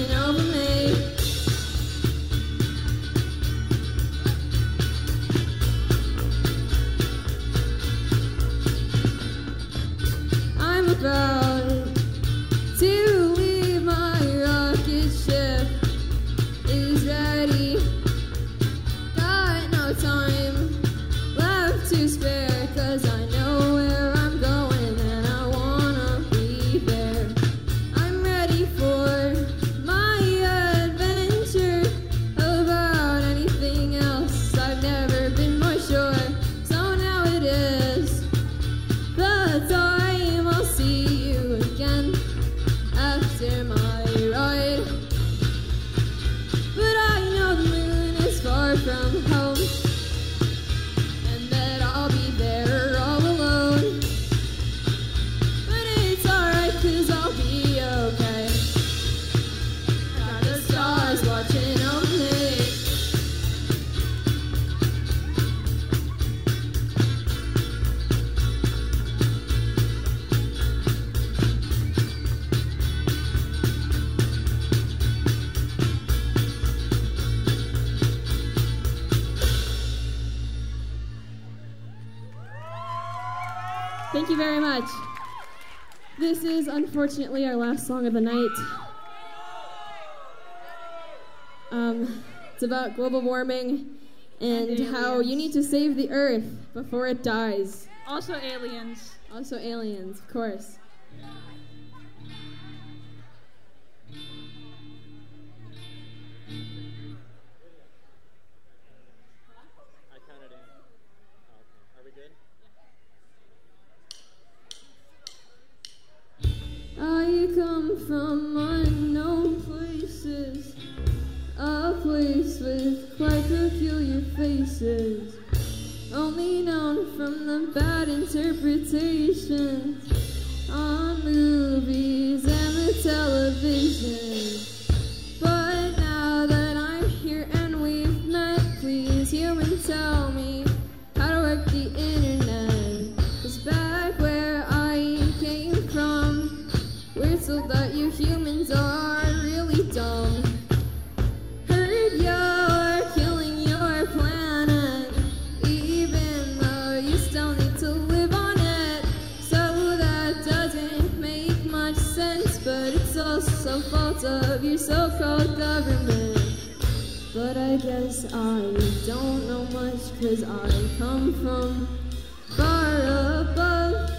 is unfortunately our last song of the night. Um, it's about global warming and, and how you need to save the earth before it dies. Also aliens. Also aliens, of course. come from unknown places. A place with quite peculiar faces. Only known from the bad interpretations. On movies and the television. So-called government. But I guess I don't know much cause I come from far above.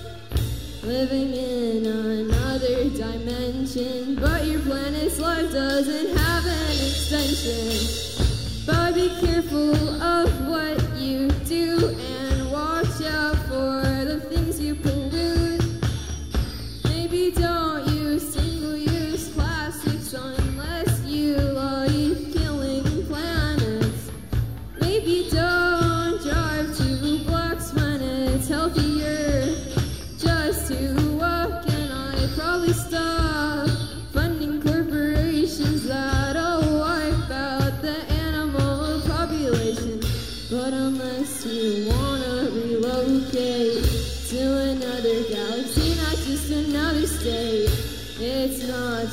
Living in another dimension. But your planet's life doesn't have an extension. But be careful of what you do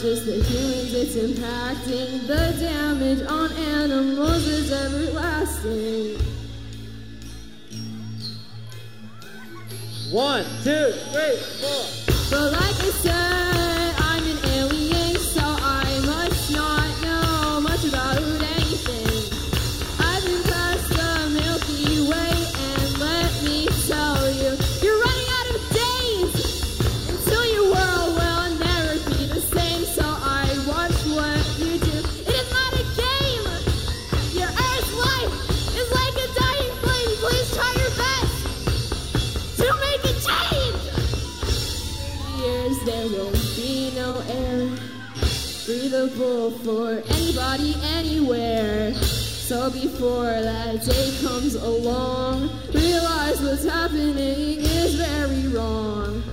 just the humans, it's impacting the damage on animals is everlasting. One, two, three, four. But like I said, breathable for anybody anywhere. So before that day comes along, realize what's happening is very wrong.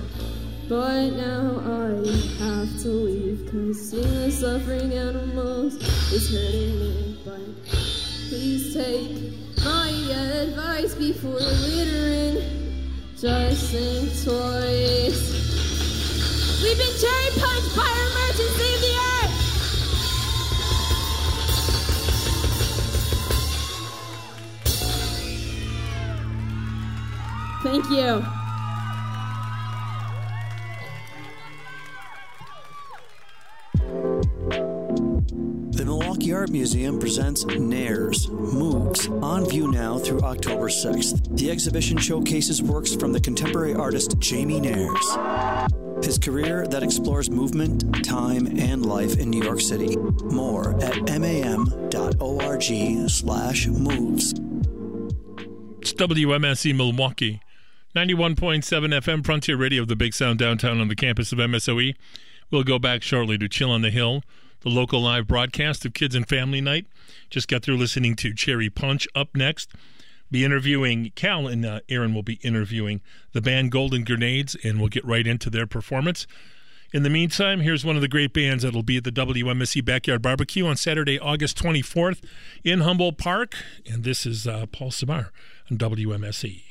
But now I have to leave, cause seeing the suffering animals is hurting me. But please take my advice before littering. Just think twice. We've been cherry punched by our emergency Thank you. The Milwaukee Art Museum presents Nares Moves on view now through October 6th. The exhibition showcases works from the contemporary artist Jamie Nares. His career that explores movement, time, and life in New York City. More at mam.org slash moves. It's WMSE Milwaukee, 91.7 FM Frontier Radio, the big sound downtown on the campus of MSOE. We'll go back shortly to Chill on the Hill, the local live broadcast of Kids and Family Night. Just got through listening to Cherry Punch. Up next, be interviewing Cal and uh, Aaron will be interviewing the band Golden Grenades, and we'll get right into their performance. In the meantime, here's one of the great bands that'll be at the WMSE Backyard Barbecue on Saturday, August 24th in Humboldt Park. And this is uh, Paul Samar on WMSE.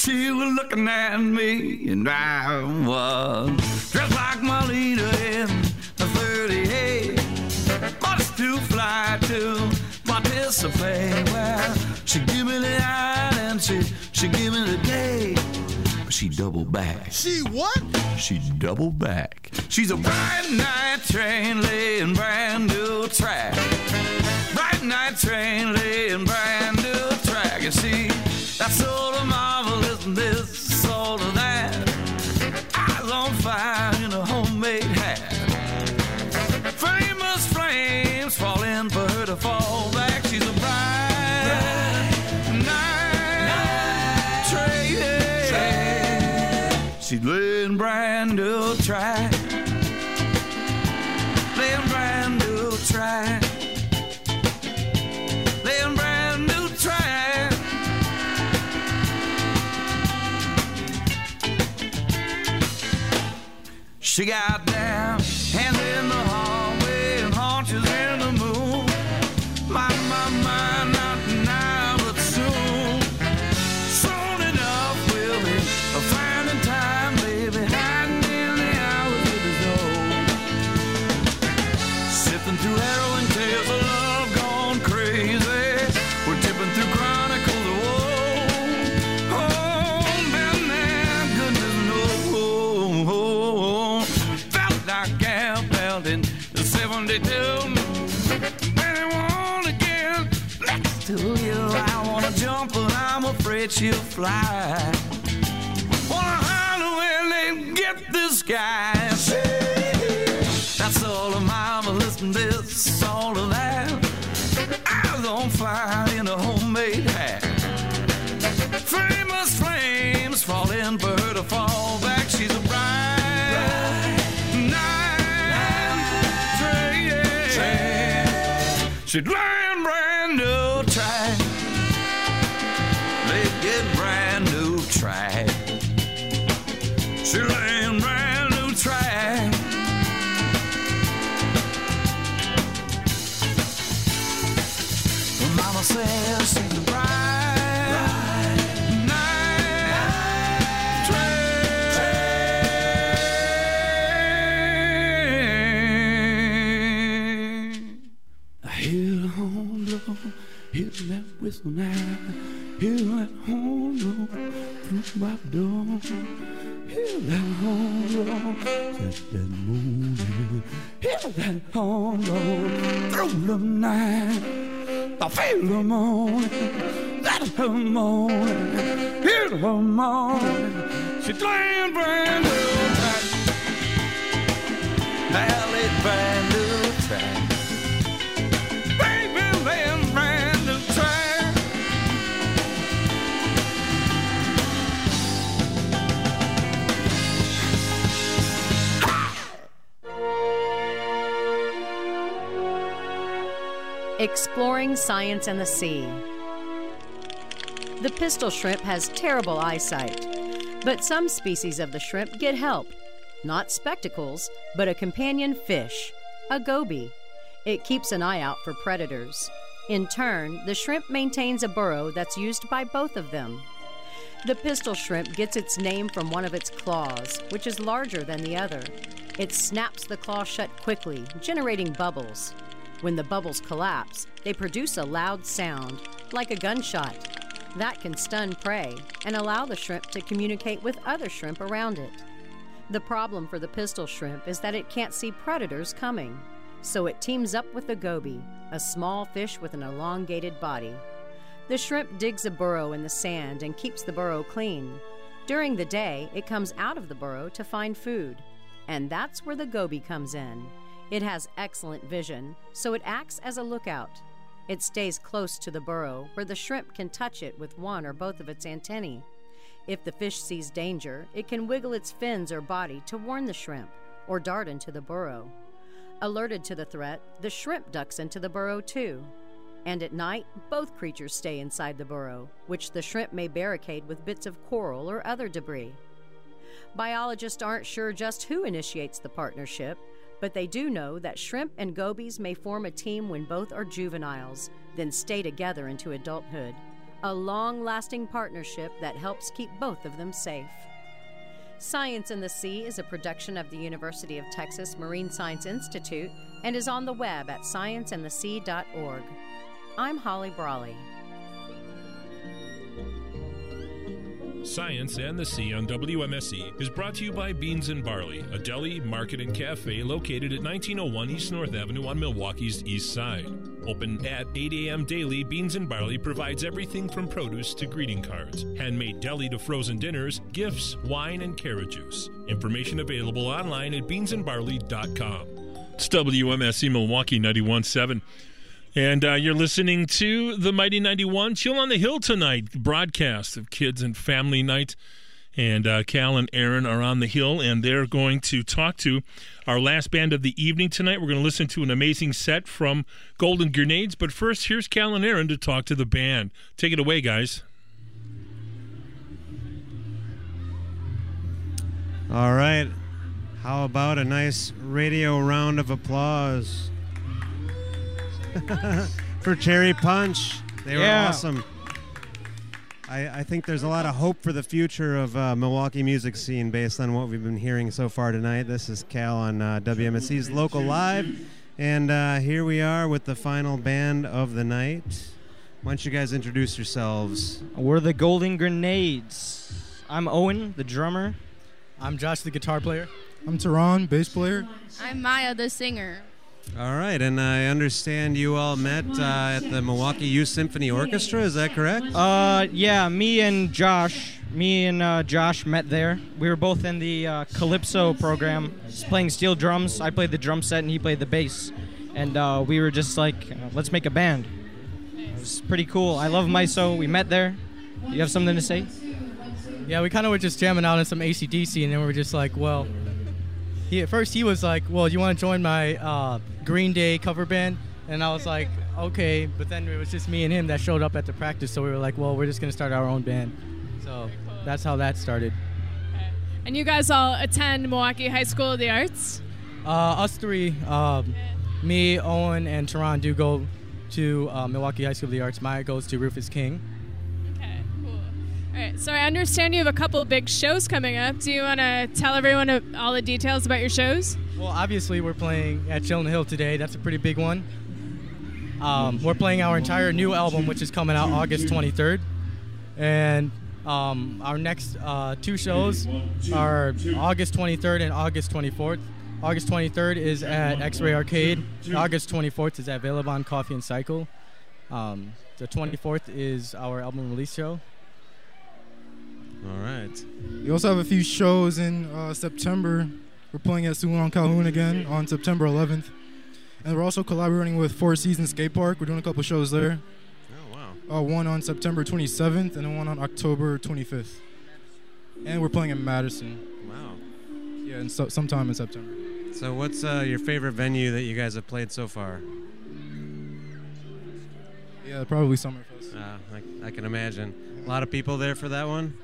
She was looking at me, and I was dressed like my leader in the 38. But it's too fly to participate. Well, she give me the eye and she, she give me the day. But she doubled back. She what? She doubled back. She's a bright night train laying brand new track. Bright night train laying brand Eyes She got Afraid she'll fly. Wanna holler when they get this guy. That's all of mama, listen this, all of that. Eyes on fire in a homemade hat. Famous flames falling for her to fall back. She's a bride. Night train. Now, hear that horn blow through my door. That horn blow, just that morning. Hear that horn blow through the night. I feel the morning, that's the morning. Hear the morning, she's playing brand new track. Valley brand new Exploring Science and the Sea. The pistol shrimp has terrible eyesight, but some species of the shrimp get help. Not spectacles, but a companion fish, a goby. It keeps an eye out for predators. In turn, the shrimp maintains a burrow that's used by both of them. The pistol shrimp gets its name from one of its claws, which is larger than the other. It snaps the claw shut quickly, generating bubbles. When the bubbles collapse, they produce a loud sound, like a gunshot. That can stun prey and allow the shrimp to communicate with other shrimp around it. The problem for the pistol shrimp is that it can't see predators coming, so it teams up with the goby, a small fish with an elongated body. The shrimp digs a burrow in the sand and keeps the burrow clean. During the day, it comes out of the burrow to find food, and that's where the goby comes in. It has excellent vision, so it acts as a lookout. It stays close to the burrow where the shrimp can touch it with one or both of its antennae. If the fish sees danger, it can wiggle its fins or body to warn the shrimp or dart into the burrow. Alerted to the threat, the shrimp ducks into the burrow too. And at night, both creatures stay inside the burrow, which the shrimp may barricade with bits of coral or other debris. Biologists aren't sure just who initiates the partnership, but they do know that shrimp and gobies may form a team when both are juveniles, then stay together into adulthood. A long lasting partnership that helps keep both of them safe. Science and the Sea is a production of the University of Texas Marine Science Institute and is on the web at scienceandthesea.org. I'm Holly Brawley. Science and the Sea on WMSE is brought to you by Beans and Barley, a deli, market, and cafe located at 1901 East North Avenue on Milwaukee's east side. Open at 8 a.m. daily, Beans and Barley provides everything from produce to greeting cards, handmade deli to frozen dinners, gifts, wine, and carrot juice. Information available online at beansandbarley.com. It's WMSE Milwaukee 91.7. And uh, you're listening to the Mighty 91 Chill on the Hill tonight broadcast of Kids and Family Night. And uh, Cal and Aaron are on the hill, and they're going to talk to our last band of the evening tonight. We're going to listen to an amazing set from Golden Grenades. But first, here's Cal and Aaron to talk to the band. Take it away, guys. All right. How about a nice radio round of applause for Cherry Punch? They were Yeah. awesome. I, I think there's a lot of hope for the future of uh, Milwaukee music scene based on what we've been hearing so far tonight. This is Cal on uh, WMSE's Local Live, and uh, here we are with the final band of the night. Why don't you guys introduce yourselves? We're the Golden Grenades. I'm Owen, the drummer. I'm Josh, the guitar player. I'm Tehran, bass player. I'm Maya, the singer. All right, and I understand you all met uh, at the Milwaukee Youth Symphony Orchestra. Is that correct? Uh, yeah, me and Josh, me and uh, Josh met there. We were both in the uh, Calypso program, playing steel drums. I played the drum set and he played the bass, and uh, we were just like, uh, let's make a band. It was pretty cool. I love MYSO. We met there. You have something to say? Yeah, we kind of were just jamming out on some AC/DC, and then we were just like, well, he, at first he was like, well, you want to join my uh, Green Day cover band? And I was like, okay, but then it was just me and him that showed up at the practice, so we were like, well, we're just gonna start our own band. So that's how that started. And you guys all attend Milwaukee High School of the Arts? Uh, us three, um, me, Owen, and Tehran do go to uh, Milwaukee High School of the Arts. Maya goes to Rufus King. All right, so I understand you have a couple big shows coming up. Do you want to tell everyone all the details about your shows? Well, obviously, we're playing at Chilton Hill today. That's a pretty big one. Um, we're playing our entire new album, which is coming out August 23rd. And um, our next uh, two shows are August 23rd and August 24th. August 23rd is at X Ray Arcade. August 24th is at Velobahn Coffee and Cycle. Um, the 24th is our album release show. All right. We also have a few shows in uh, September. We're playing at Sulan Calhoun again on September 11th. And we're also collaborating with Four Seasons Skate Park. We're doing a couple shows there. Oh, wow. Uh, one on September 27th and then one on October 25th. And we're playing in Madison. Wow. Yeah, and so, sometime in September. So, what's uh, your favorite venue that you guys have played so far? Yeah, probably Summerfest. Uh, I, I can imagine. A lot of people there for that one?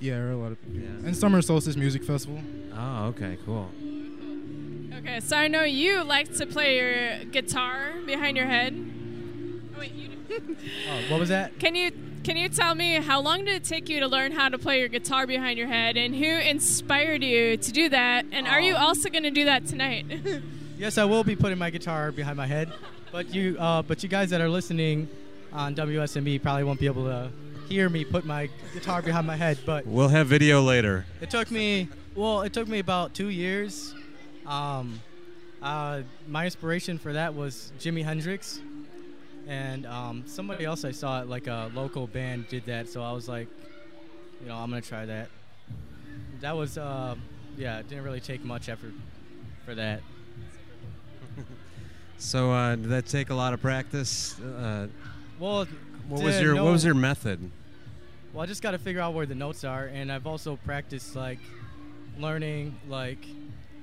Yeah, there are a lot of people. Yeah. And Summer Solstice Music Festival. Oh, okay, cool. Okay, so I know you like to play your guitar behind your head. Oh, wait, you do. Uh, what was that? Can you can you tell me how long did it take you to learn how to play your guitar behind your head, and who inspired you to do that? And are you also going to do that tonight? Yes, I will be putting my guitar behind my head, but you, uh, but you guys that are listening on WMSE probably won't be able to hear me put my guitar behind my head. But We'll have video later. it took me, well, it took me about two years. Um, uh, my inspiration for that was Jimi Hendrix, and um, somebody else I saw at like a local band did that, so I was like, you know, I'm gonna try that. That was, uh, yeah, it didn't really take much effort for that. So, uh, did that take a lot of practice? Uh, Well, what was your What was your method? Well, I just got to figure out where the notes are, and I've also practiced like learning like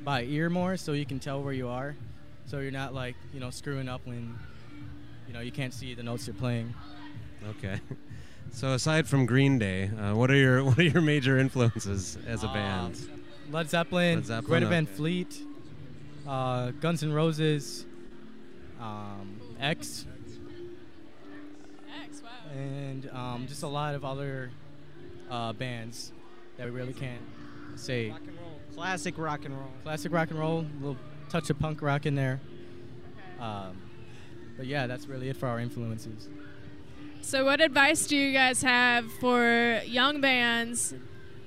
by ear more, so you can tell where you are, so you're not like you know screwing up when you know you can't see the notes you're playing. Okay. So, aside from Green Day, uh, what are your what are your major influences as a band? Led Zeppelin, Led Zeppelin, Greta Van okay. Fleet, uh, Guns N' Roses, um, X, X, wow. And um, just a lot of other uh, bands that we really can't say. Rock and roll. Classic rock and roll. Classic rock and roll, a little touch of punk rock in there. Um, but yeah, that's really it for our influences. So, what advice do you guys have for young bands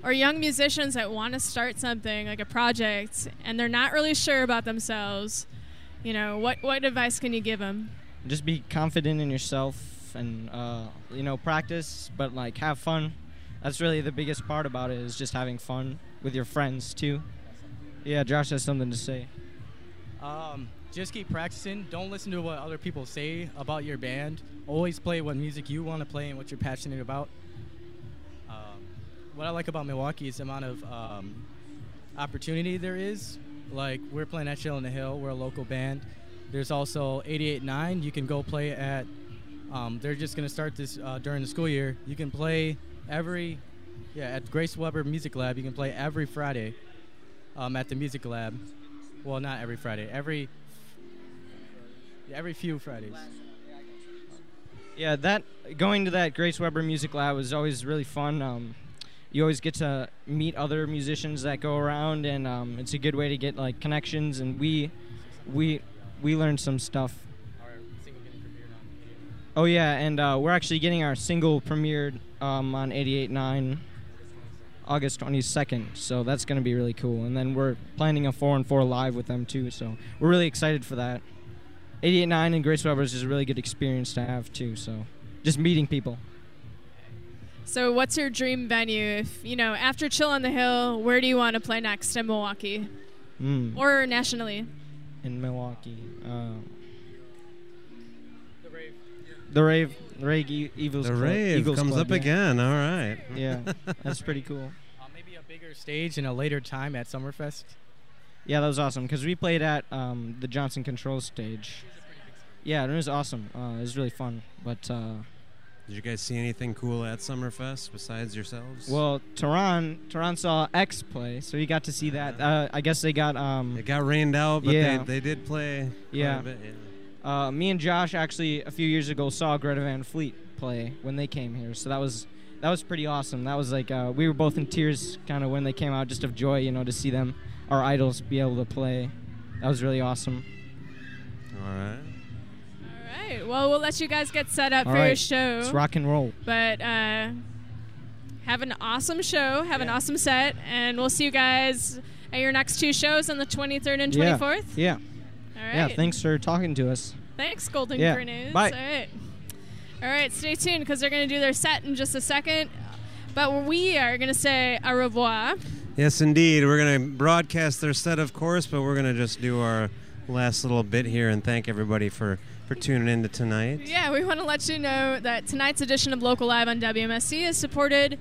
or young musicians that want to start something like a project and they're not really sure about themselves? You know, what what advice can you give them? Just be confident in yourself and uh, you know practice, but like have fun. That's really the biggest part about it is just having fun with your friends too. Yeah, Josh has something to say. Um, just keep practicing. Don't listen to what other people say about your band. Always play what music you want to play and what you're passionate about. Um, what I like about Milwaukee is the amount of um, opportunity there is. Like we're playing at Chill in the Hill. We're a local band. There's also 88.9. You can go play at. Um, they're just gonna start this uh, during the school year. You can play every, yeah, at Grace Weber Music Lab. You can play every Friday, um, at the Music Lab. Well, not every Friday. Every. yeah, Every few Fridays. Yeah, that going to that Grace Weber Music Lab was always really fun. Um, you always get to meet other musicians that go around, and um, it's a good way to get like connections. And we, we, we learned some stuff. Oh yeah, and uh, we're actually getting our single premiered um, on 88.9 August 22nd, so that's going to be really cool. And then we're planning a four and four live with them too, so we're really excited for that. 88.9 and Grace Weber's is a really good experience to have too. So, just meeting people. So, what's your dream venue? If you know, after Chill on the Hill, where do you want to play next in Milwaukee Mm. or nationally? in Milwaukee. Uh, the rave, the rave, e- Eagles. The Club- rave Eagles comes Club, up yeah. again. All right. Yeah, that's pretty cool. maybe a bigger stage in a later time at Summerfest. Yeah, that was awesome because we played at um, the Johnson Controls stage. Yeah, it was awesome. Uh, it was really fun. But uh, Did you guys see anything cool at Summerfest besides yourselves? well, Tehran, Tehran saw X play, so he got to see that. Uh, I guess they got um, it got rained out, but yeah. they, they did play. quite a Yeah. bit, yeah. Uh, me and Josh actually a few years ago saw Greta Van Fleet play when they came here, so that was that was pretty awesome. That was like uh, we were both in tears, kind of when they came out, just of joy, you know, to see them, our idols, be able to play. That was really awesome. All right. All right. Well, we'll let you guys get set up All for right. your show. Let's rock and roll. But uh, have an awesome show. Have an awesome set, and we'll see you guys at your next two shows on the 23rd and 24th. Yeah. All right. Yeah. Thanks for talking to us. Thanks, Golden Yeah. Grenades. Bye. All right. All right, stay tuned because they're going to do their set in just a second. But we are going to say au revoir. Yes, indeed. We're going to broadcast their set, of course, but we're going to just do our last little bit here and thank everybody for, for tuning in to tonight. Yeah, we want to let you know that tonight's edition of Local Live on WMSE is supported,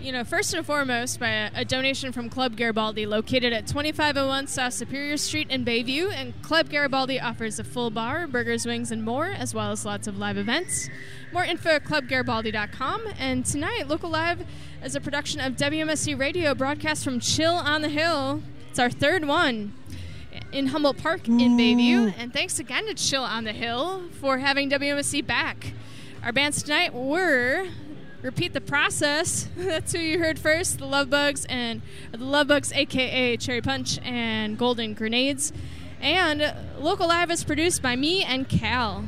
you know, first and foremost by a, a donation from Club Garibaldi, located at 2501 South Superior Street in Bayview. And Club Garibaldi offers a full bar, burgers, wings, and more, as well as lots of live events. More info at clubgaribaldi.com. And tonight, Local Live is a production of WMSE Radio, broadcast from Chill on the Hill. It's our third one in Humboldt Park in Bayview. Mm. And thanks again to Chill on the Hill for having WMSE back. Our bands tonight were Repeat the Process. That's who you heard first. The Love Bugs and the Love Bugs, aka Cherry Punch and Golden Grenades. And Local Live is produced by me and Cal.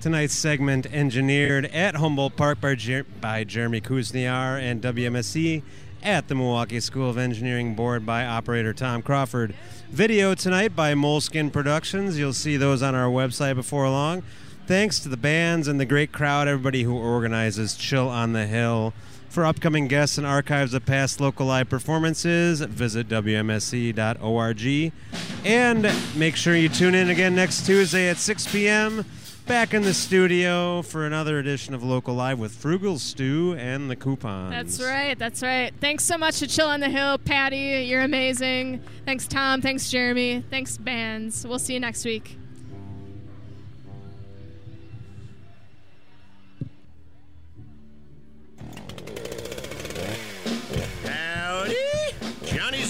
Tonight's segment engineered at Humboldt Park by, Jer- by Jeremy Kuzniar and WMSE at the Milwaukee School of Engineering Board by operator Tom Crawford. Video tonight by Moleskin Productions. You'll see those on our website before long. Thanks to the bands and the great crowd, everybody who organizes Chill on the Hill. For upcoming guests and archives of past local live performances, visit WMSE.org. And make sure you tune in again next Tuesday at 6 p.m. Back in the studio for another edition of Local Live with Frugal Stew and the Coupons. That's right. That's right. Thanks so much to Chill on the Hill, Patty. You're amazing. Thanks, Tom. Thanks, Jeremy. Thanks, bands. We'll see you next week.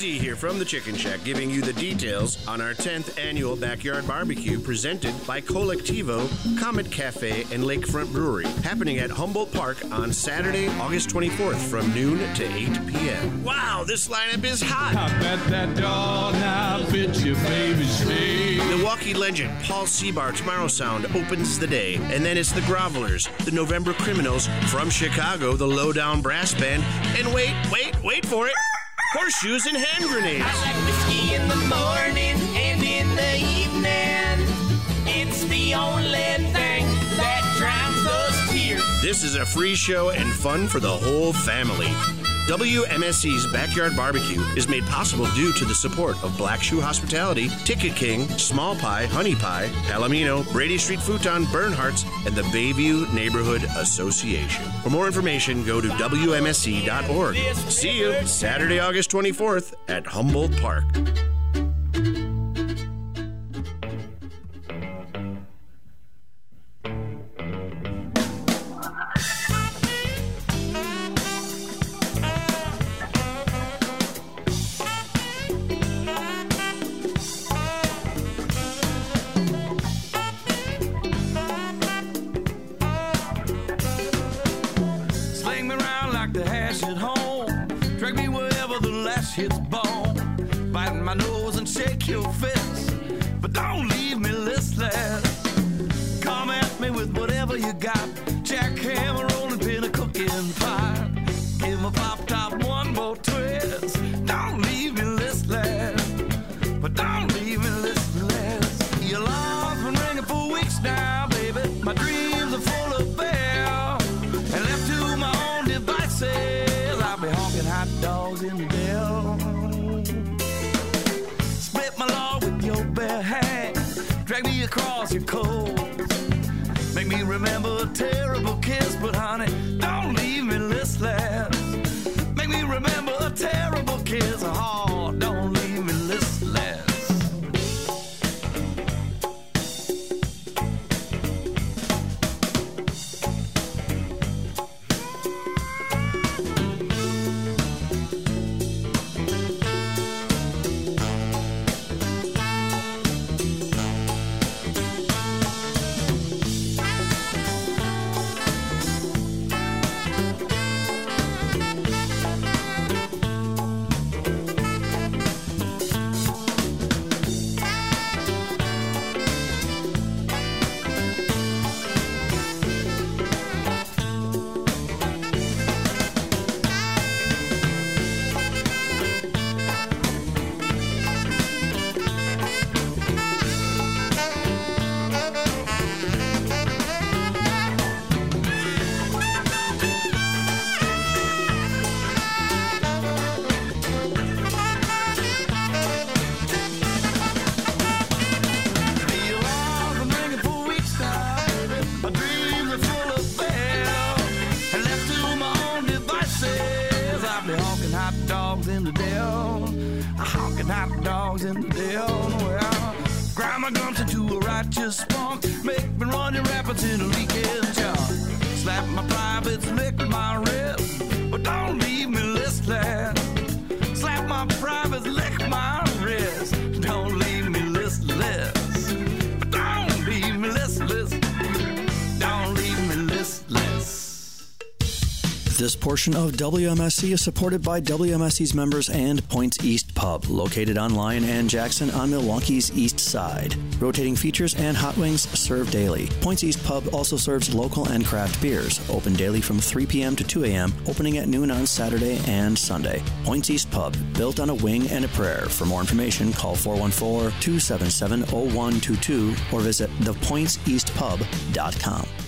Z here from the Chicken Shack giving you the details on our 10th annual backyard barbecue presented by Colectivo, Comet Cafe, and Lakefront Brewery, happening at Humboldt Park on Saturday, August 24th from noon to 8 p.m. Wow, this lineup is hot! I bet that fits your baby's face. Milwaukee legend Paul Cebar Tomorrow Sound opens the day, and then it's the Grovelers, the November Criminals from Chicago, the Lowdown Brass Band, and wait, wait, wait for it, Horseshoes and Hand Grenades. I like whiskey in the morning and in the evening. It's the only thing that drowns those tears. This is a free show and fun for the whole family. WMSE's Backyard Barbecue is made possible due to the support of Black Shoe Hospitality, Ticket King, Small Pie, Honey Pie, Palomino, Brady Street Futon, Bernhardt's, and the Bayview Neighborhood Association. For more information, go to WMSE.org. See you Saturday, August 24th at Humboldt Park. Portion of WMSE is supported by WMSE's members and Points East Pub, located on Lyon and Jackson on Milwaukee's east side. Rotating features and hot wings served daily. Points East Pub also serves local and craft beers, open daily from 3 p.m. to 2 a.m., opening at noon on Saturday and Sunday. Points East Pub, built on a wing and a prayer. For more information, call 414 277 0122 or visit thepointseastpub.com.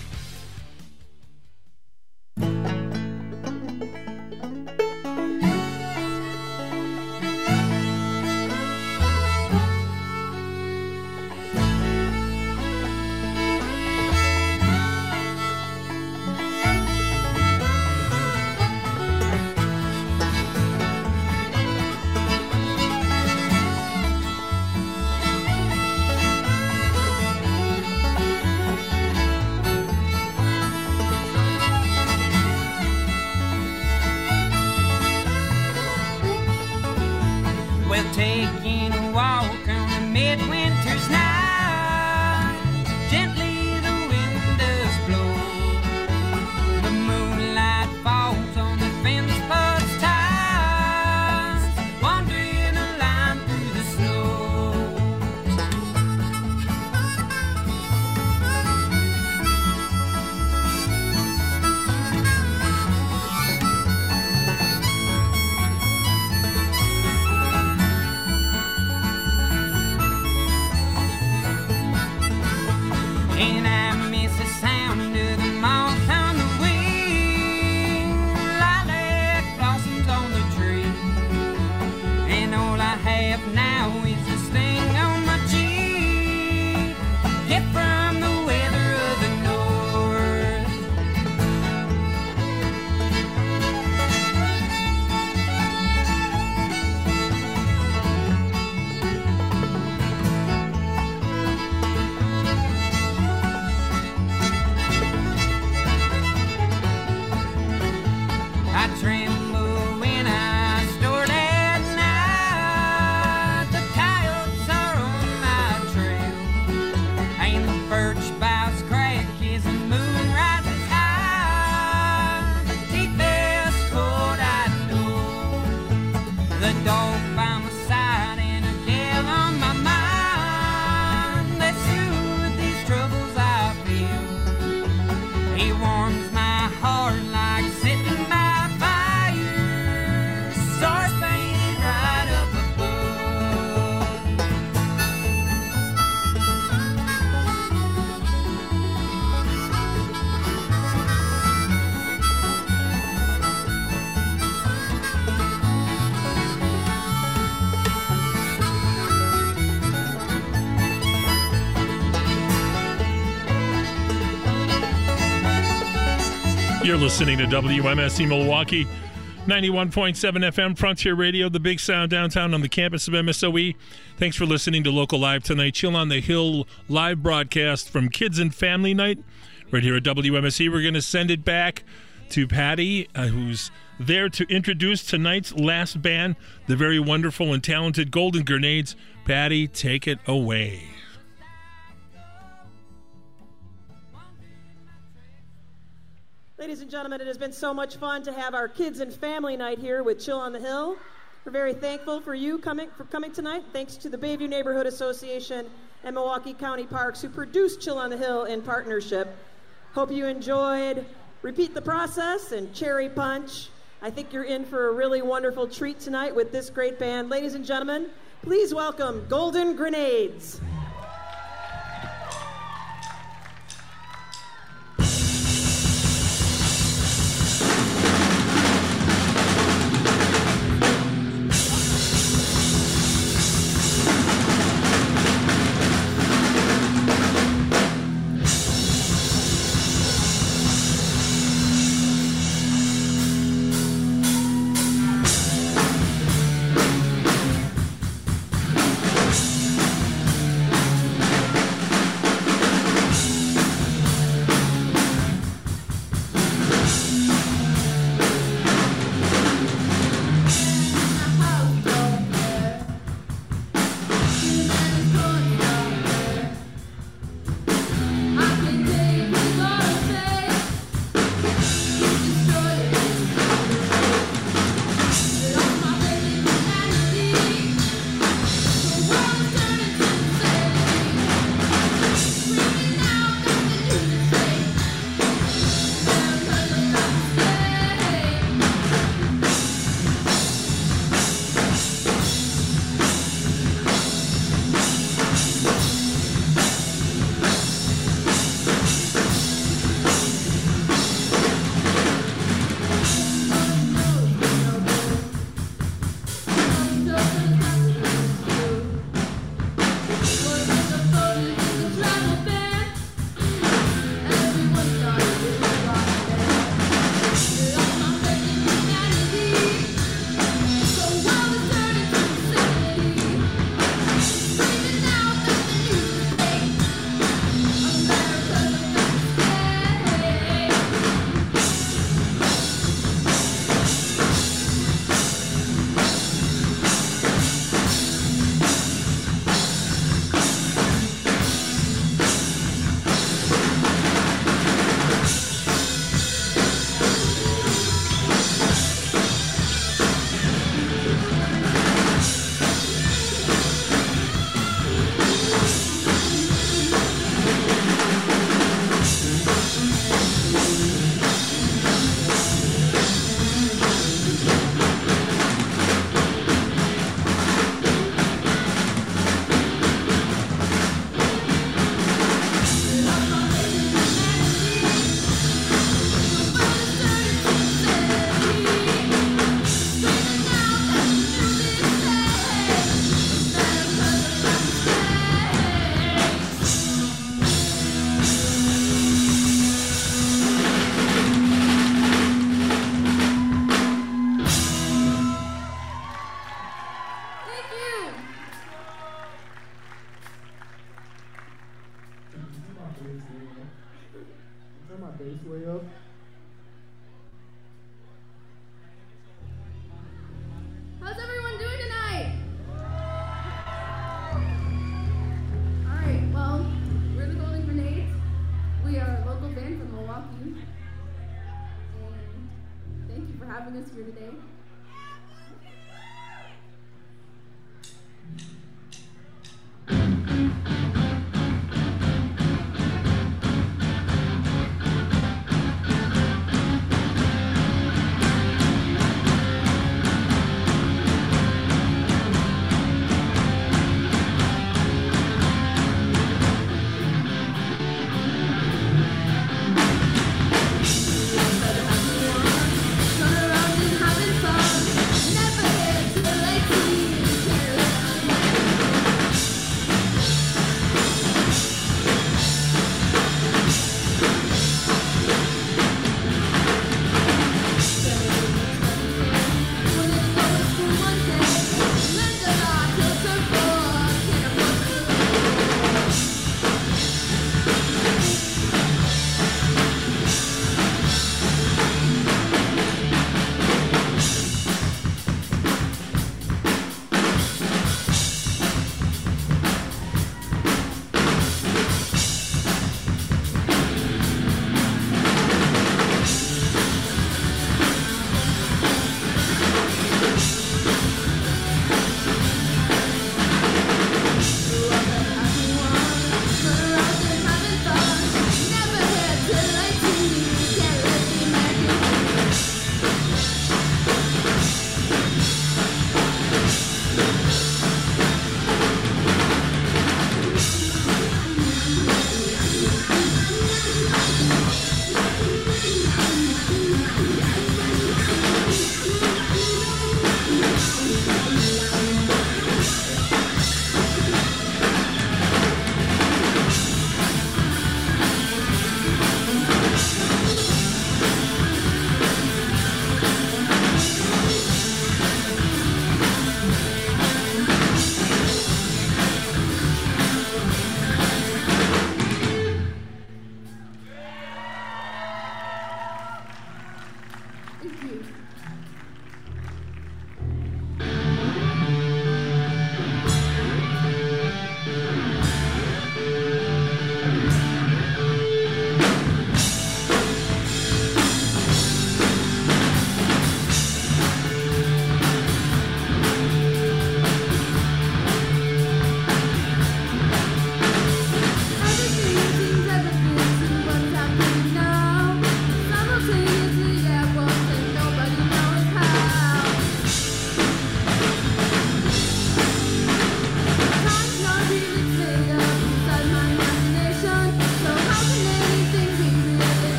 You're listening to WMSE Milwaukee, 91.7 FM, Frontier Radio, the big sound downtown on the campus of MSOE. Thanks for listening to Local Live tonight. Chill on the Hill live broadcast from Kids and Family Night right here at WMSE. We're going to send it back to Patty, uh, who's there to introduce tonight's last band, the very wonderful and talented Golden Grenades. Patty, take it away. Ladies and gentlemen, it has been so much fun to have our kids and family night here with Chill on the Hill. We're very thankful for you coming for coming tonight. Thanks to the Bayview Neighborhood Association and Milwaukee County Parks who produced Chill on the Hill in partnership. Hope you enjoyed Repeat the Process and Cherry Punch. I think you're in for a really wonderful treat tonight with this great band. Ladies and gentlemen, please welcome Golden Grenades.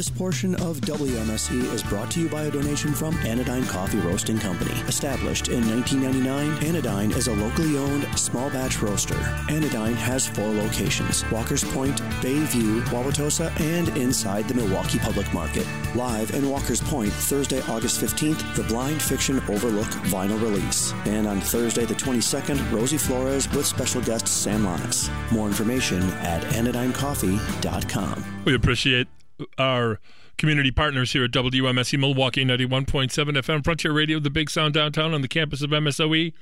This portion of WMSE is brought to you by a donation from Anodyne Coffee Roasting Company. Established in 1999, Anodyne is a locally owned small batch roaster. Anodyne has four locations Walker's Point, Bayview, Wauwatosa, and inside the Milwaukee Public Market. Live in Walker's Point, Thursday, August 15th, the Blind Fiction Overlook vinyl release. And on Thursday, the 22nd, Rosie Flores with special guest Sam Llanas. More information at anodynecoffee.com. We appreciate our community partners here at WMSE Milwaukee 91.7 FM Frontier Radio, the big sound downtown on the campus of MSOE.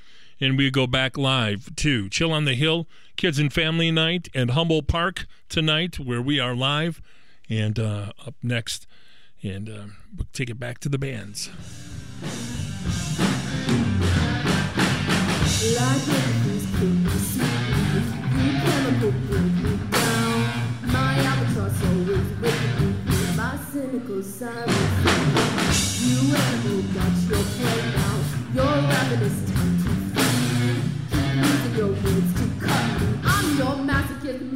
And we go back live to Chill on the Hill, Kids and Family Night, and Humboldt Park tonight, where we are live. And uh, up next, and uh, we'll take it back to the bands. Cynical side You animal got your play now Your ravenous time to feed. Keep using your words to cut me. I'm your masochist,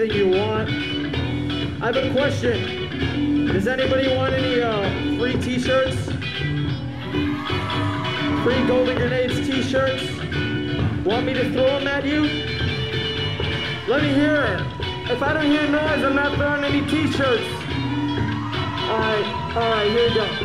anything you want. I have a question. Does anybody want any uh, free t-shirts? Free Golden Grenades t-shirts? Want me to throw them at you? Let me hear. If I don't hear noise, I'm not throwing any t-shirts. All right, all right, here we go.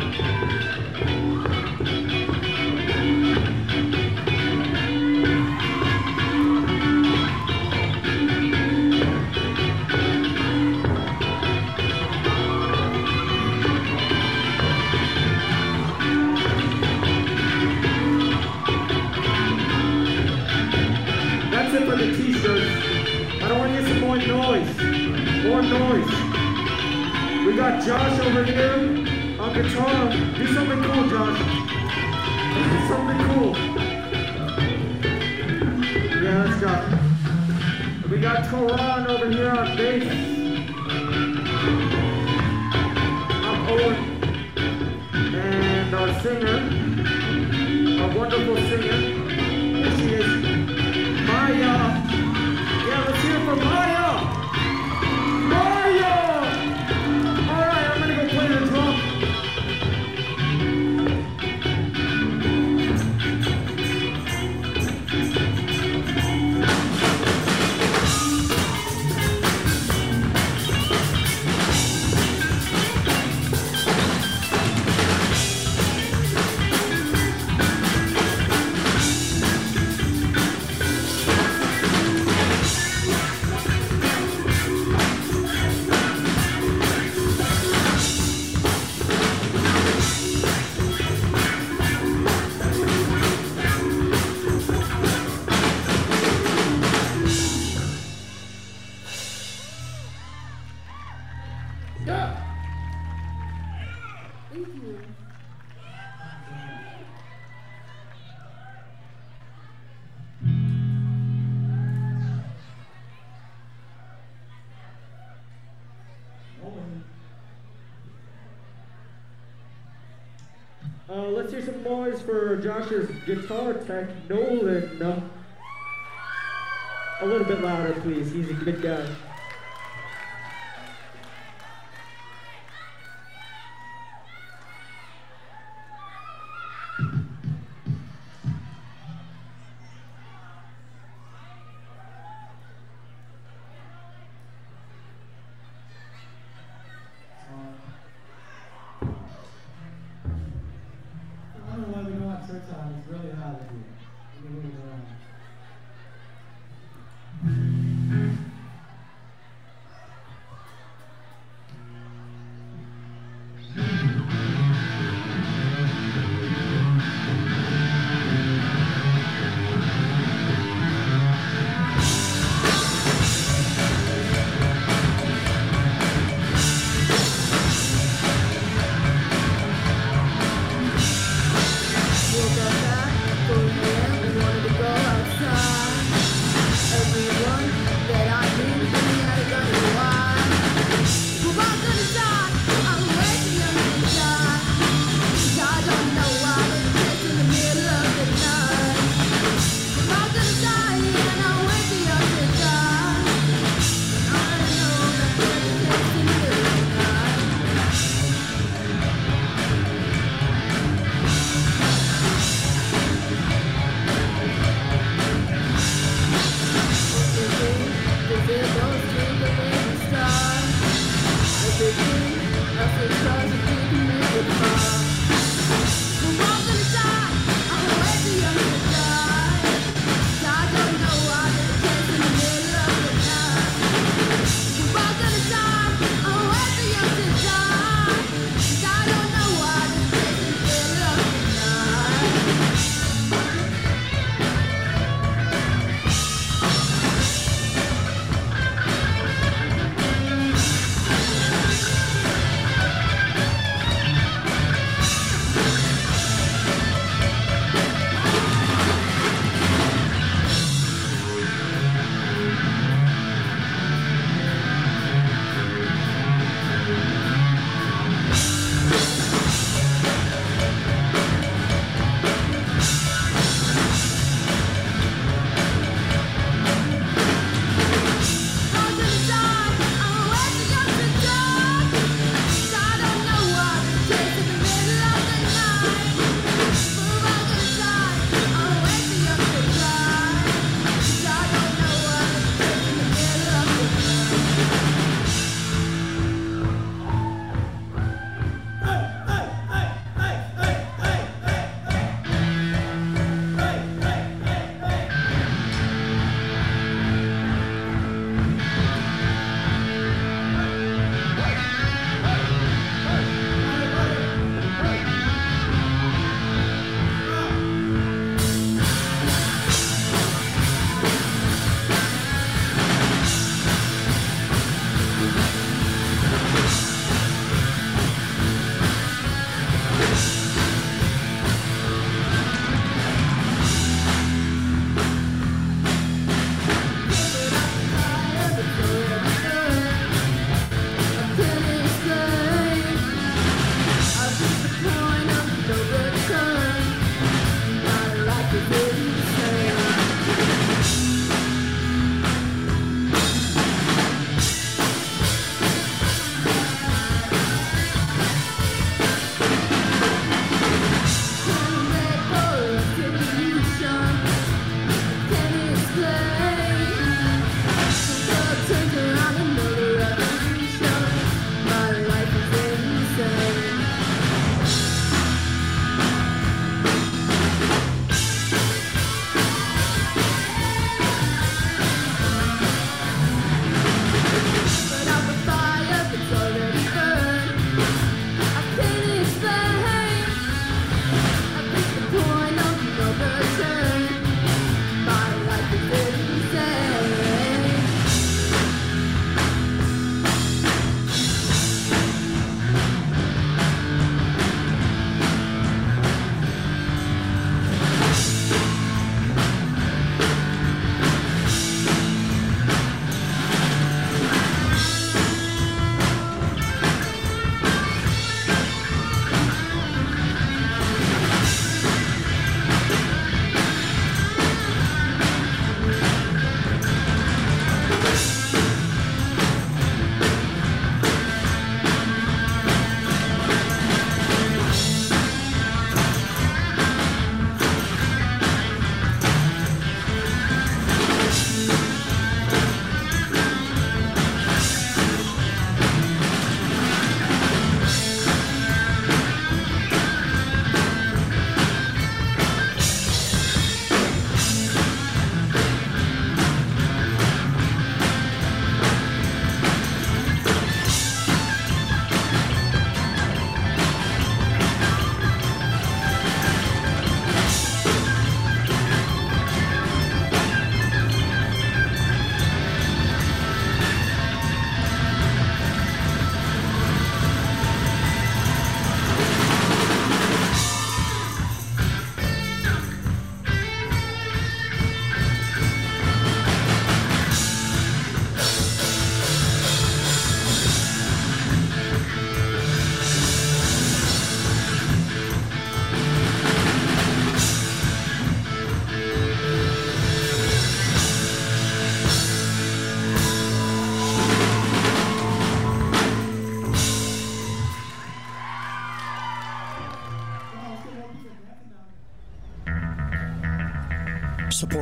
Josh over here on guitar. Do something cool, Josh. Do something cool. Yeah, that's Josh. We got Toran over here on bass. For Josh's guitar tech, Nolan. A little bit louder, please. He's a good guy.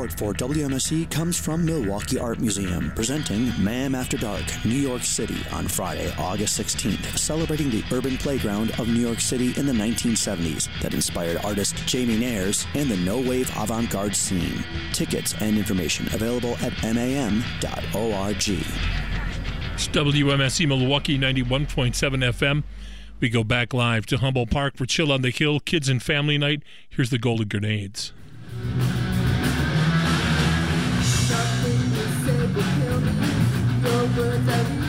support for WMSE comes from Milwaukee Art Museum, presenting MAM After Dark, New York City on Friday, August 16th, celebrating the urban playground of New York City in the 1970s that inspired artist Jamie Nares and the no wave avant garde scene. Tickets and information available at mam.org. It's WMSE Milwaukee 91.7 FM. We go back live to Humboldt Park for Chill on the Hill Kids and Family Night. Here's the Golden Grenades. the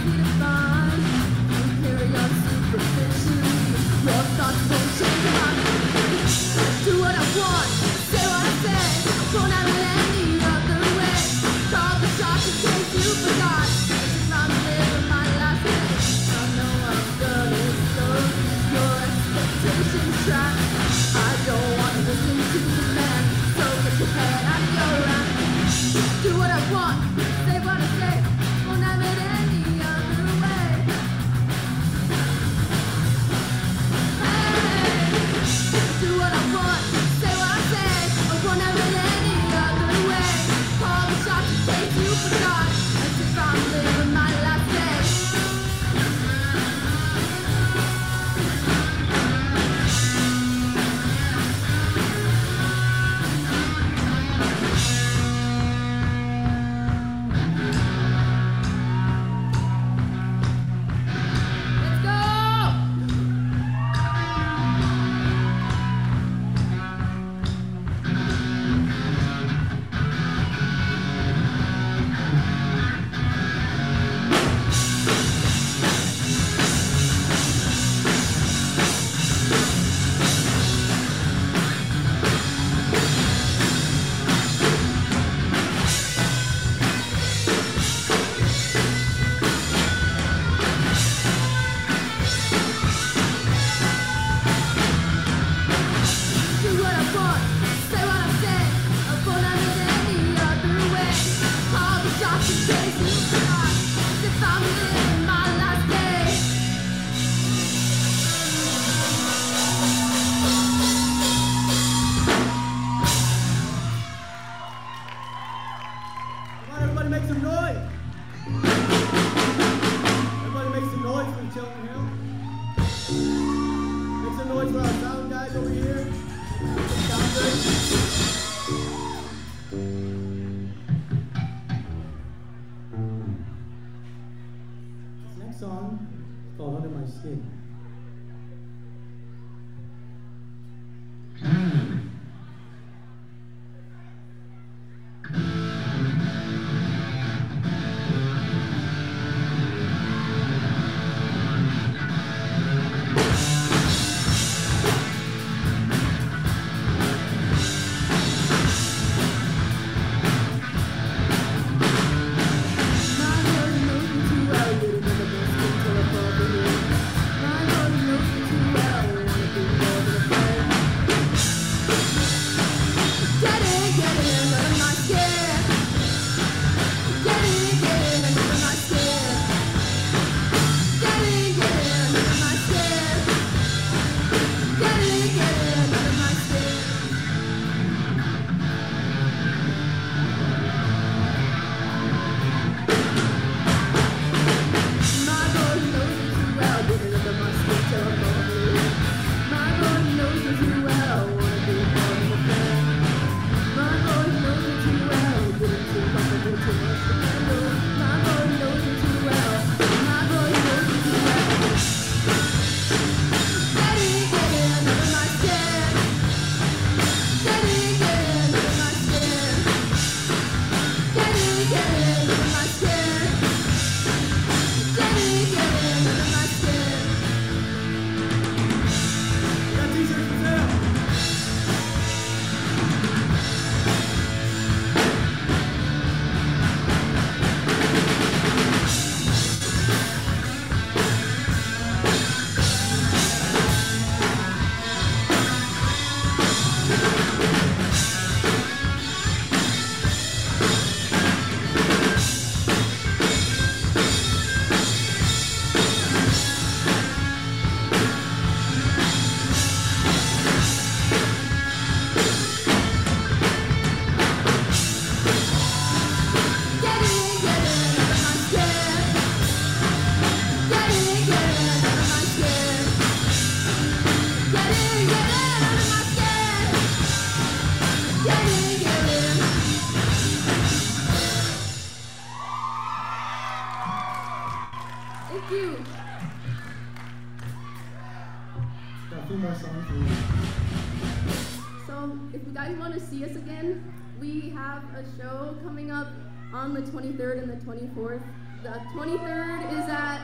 23rd and the 24th. The 23rd is at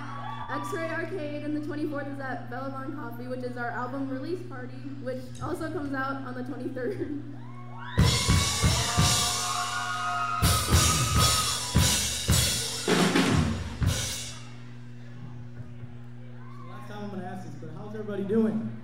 X-Ray Arcade and the 24th is at Bellevon Coffee, which is our album release party, which also comes out on the 23rd. Last time I'm going to ask this, but how's everybody doing?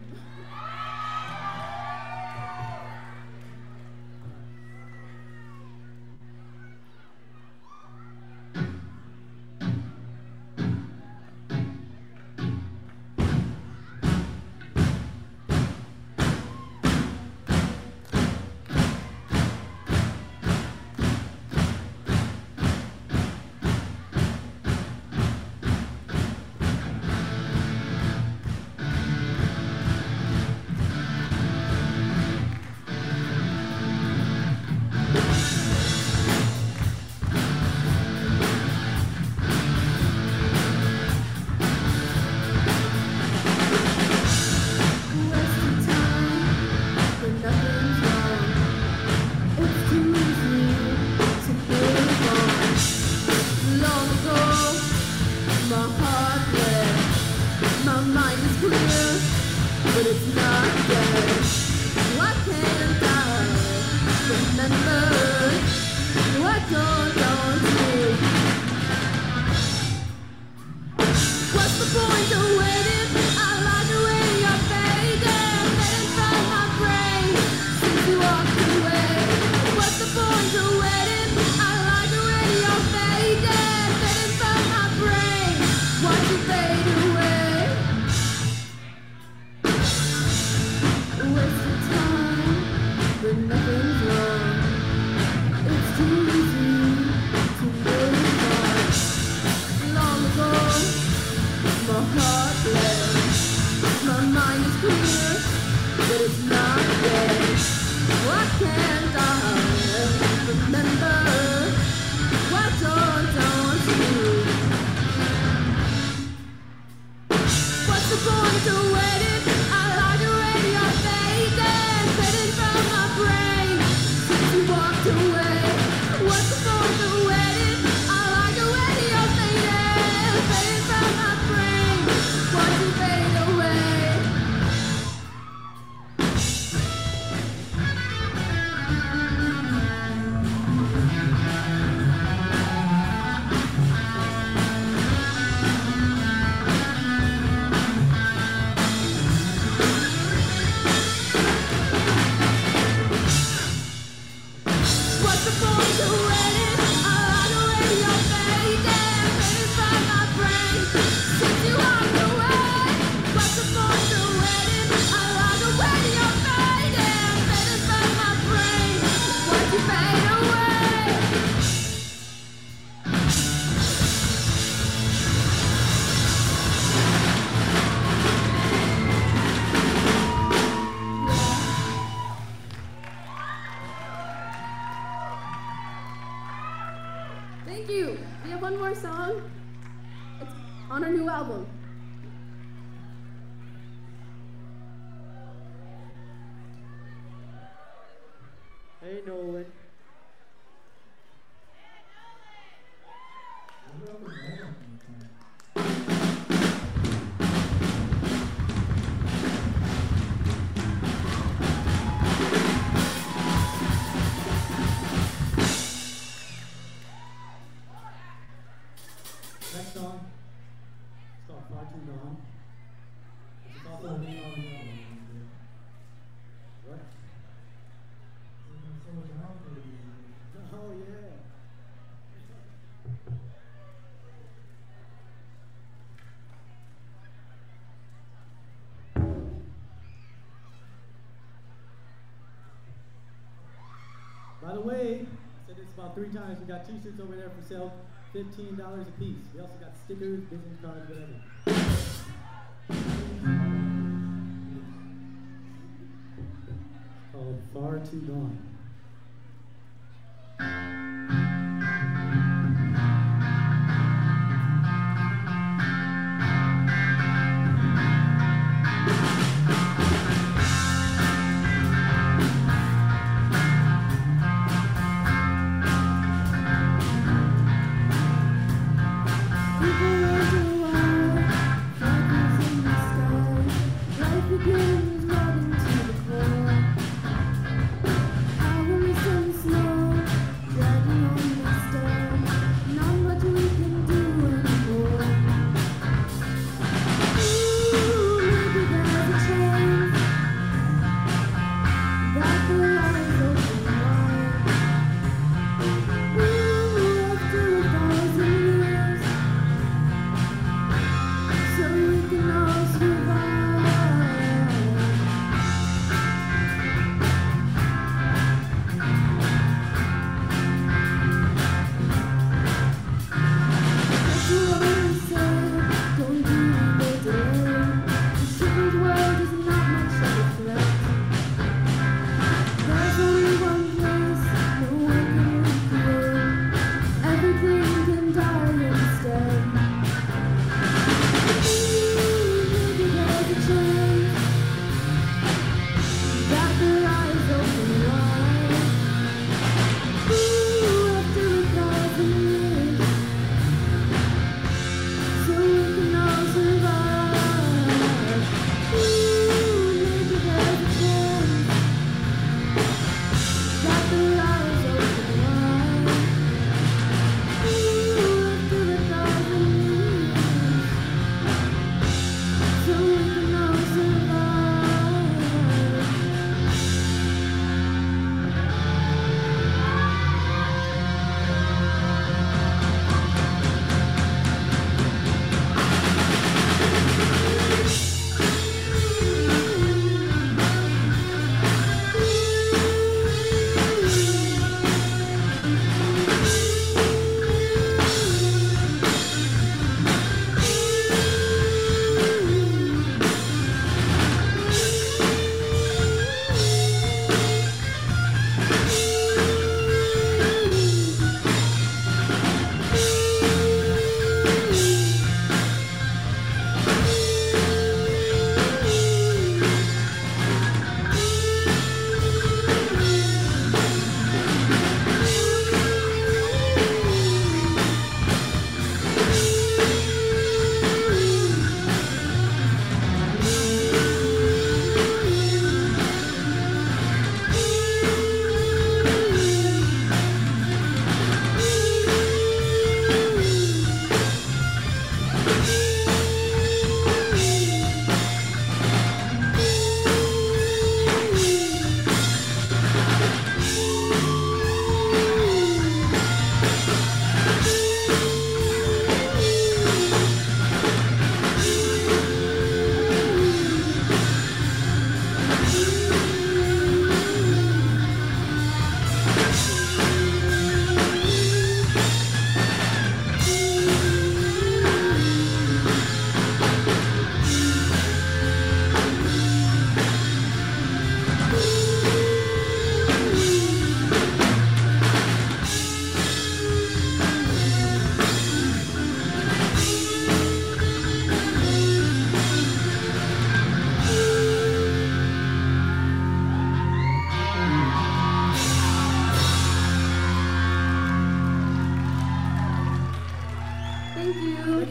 By the way, I said this about three times, we got t-shirts over there for sale, $15 a piece. We also got stickers, business cards, whatever. Called Far Too Gone.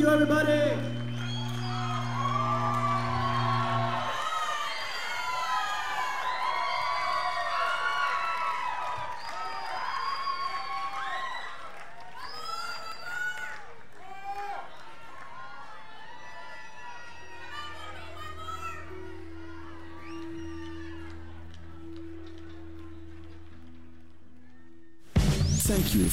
You. Everybody.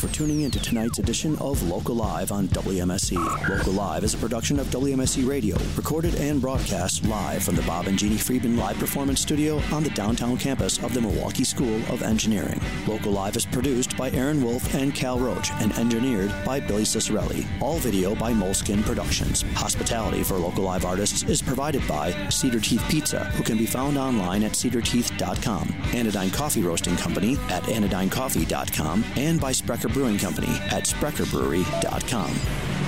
For tuning in to tonight's edition of Local Live on WMSE. Local Live is a production of WMSE Radio, recorded and broadcast live from the Bob and Jeannie Friedman Live Performance Studio on the downtown campus of the Milwaukee School of Engineering. Local Live is produced by Aaron Wolf and Cal Roach and engineered by Billy Cicerelli. All video by Moleskin Productions. Hospitality for Local Live artists is provided by Cedar Teeth Pizza, who can be found online at cedarteeth.com, Anodyne Coffee Roasting Company at anodynecoffee.com, and by Sprecher Brewing Company at sprecherbrewery.com.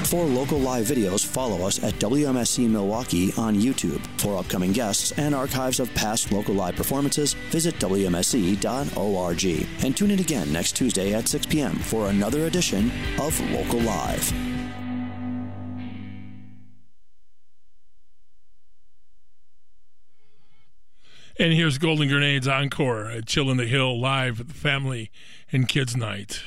For local live videos, follow us at WMSE Milwaukee on YouTube. For upcoming guests and archives of past local live performances, visit WMSE.org. And tune in again next Tuesday at 6 p.m. for another edition of Local Live. And here's Golden Grenades Encore at Chill in the Hill live at the Family and Kids Night.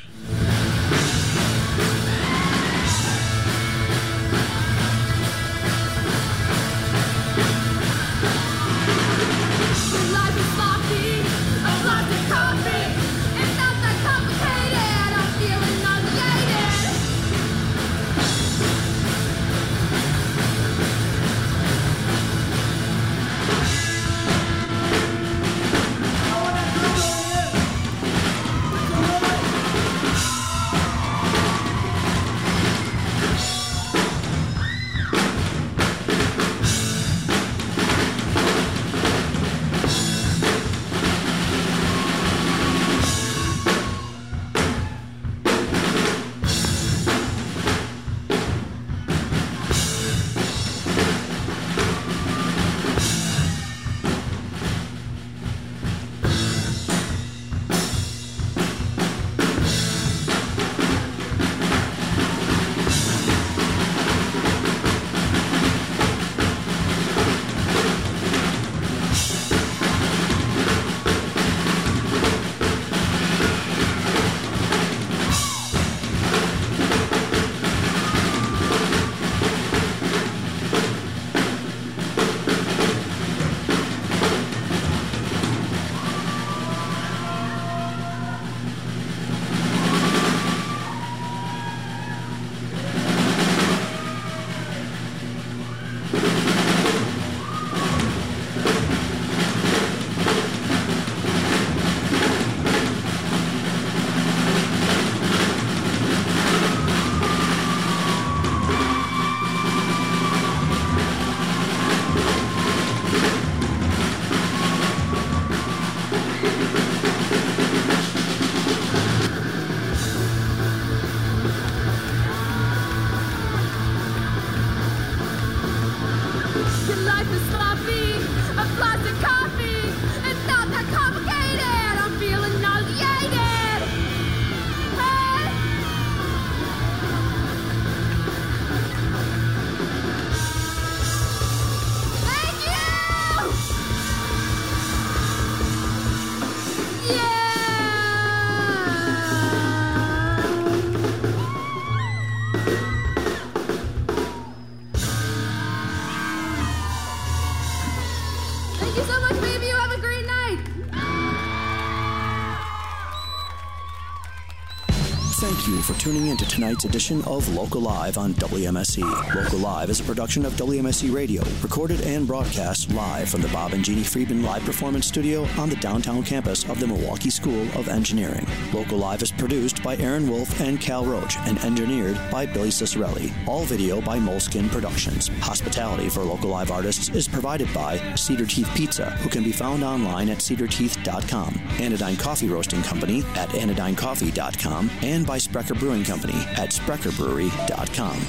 For tuning in to tonight's edition of Local Live on WMSE. Local Live is a production of WMSE Radio, recorded and broadcast live from the Bob and Jeannie Friedman Live Performance Studio on the downtown campus of the Milwaukee School of Engineering. Local Live is produced by Aaron Wolf and Cal Roach and engineered by Billy Cicerelli. All video by Moleskin Productions. Hospitality for Local Live artists is provided by Cedar Teeth Pizza, who can be found online at cedarteeth.com, Anodyne Coffee Roasting Company at anodynecoffee.com, and by Sprecher Brewing Company at sprecherbrewery.com.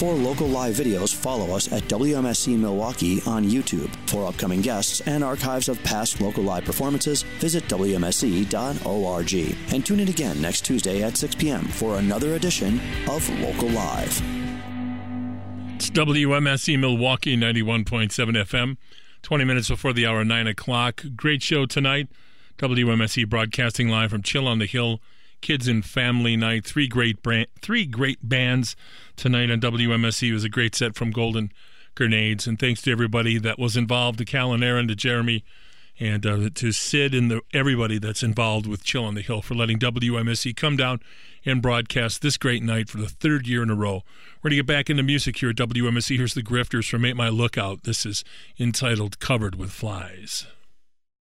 For local live videos, follow us at WMSE Milwaukee on YouTube. For upcoming guests and archives of past local live performances, visit WMSE.org. And tune in again next Tuesday at 6 p.m. for another edition of Local Live. It's WMSE Milwaukee 91.7 FM, 20 minutes before the hour, 9 o'clock. Great show tonight. WMSE broadcasting live from Chill on the Hill Kids and Family Night. Three great brand, three great bands tonight on WMSE. It was a great set from Golden Grenades. And thanks to everybody that was involved, to Cal and Aaron, to Jeremy, and uh, to Sid and the, everybody that's involved with Chill on the Hill for letting WMSE come down and broadcast this great night for the third year in a row. We're going to get back into music here at WMSE. Here's the Grifters from Ain't My Lookout. This is entitled Covered with Flies.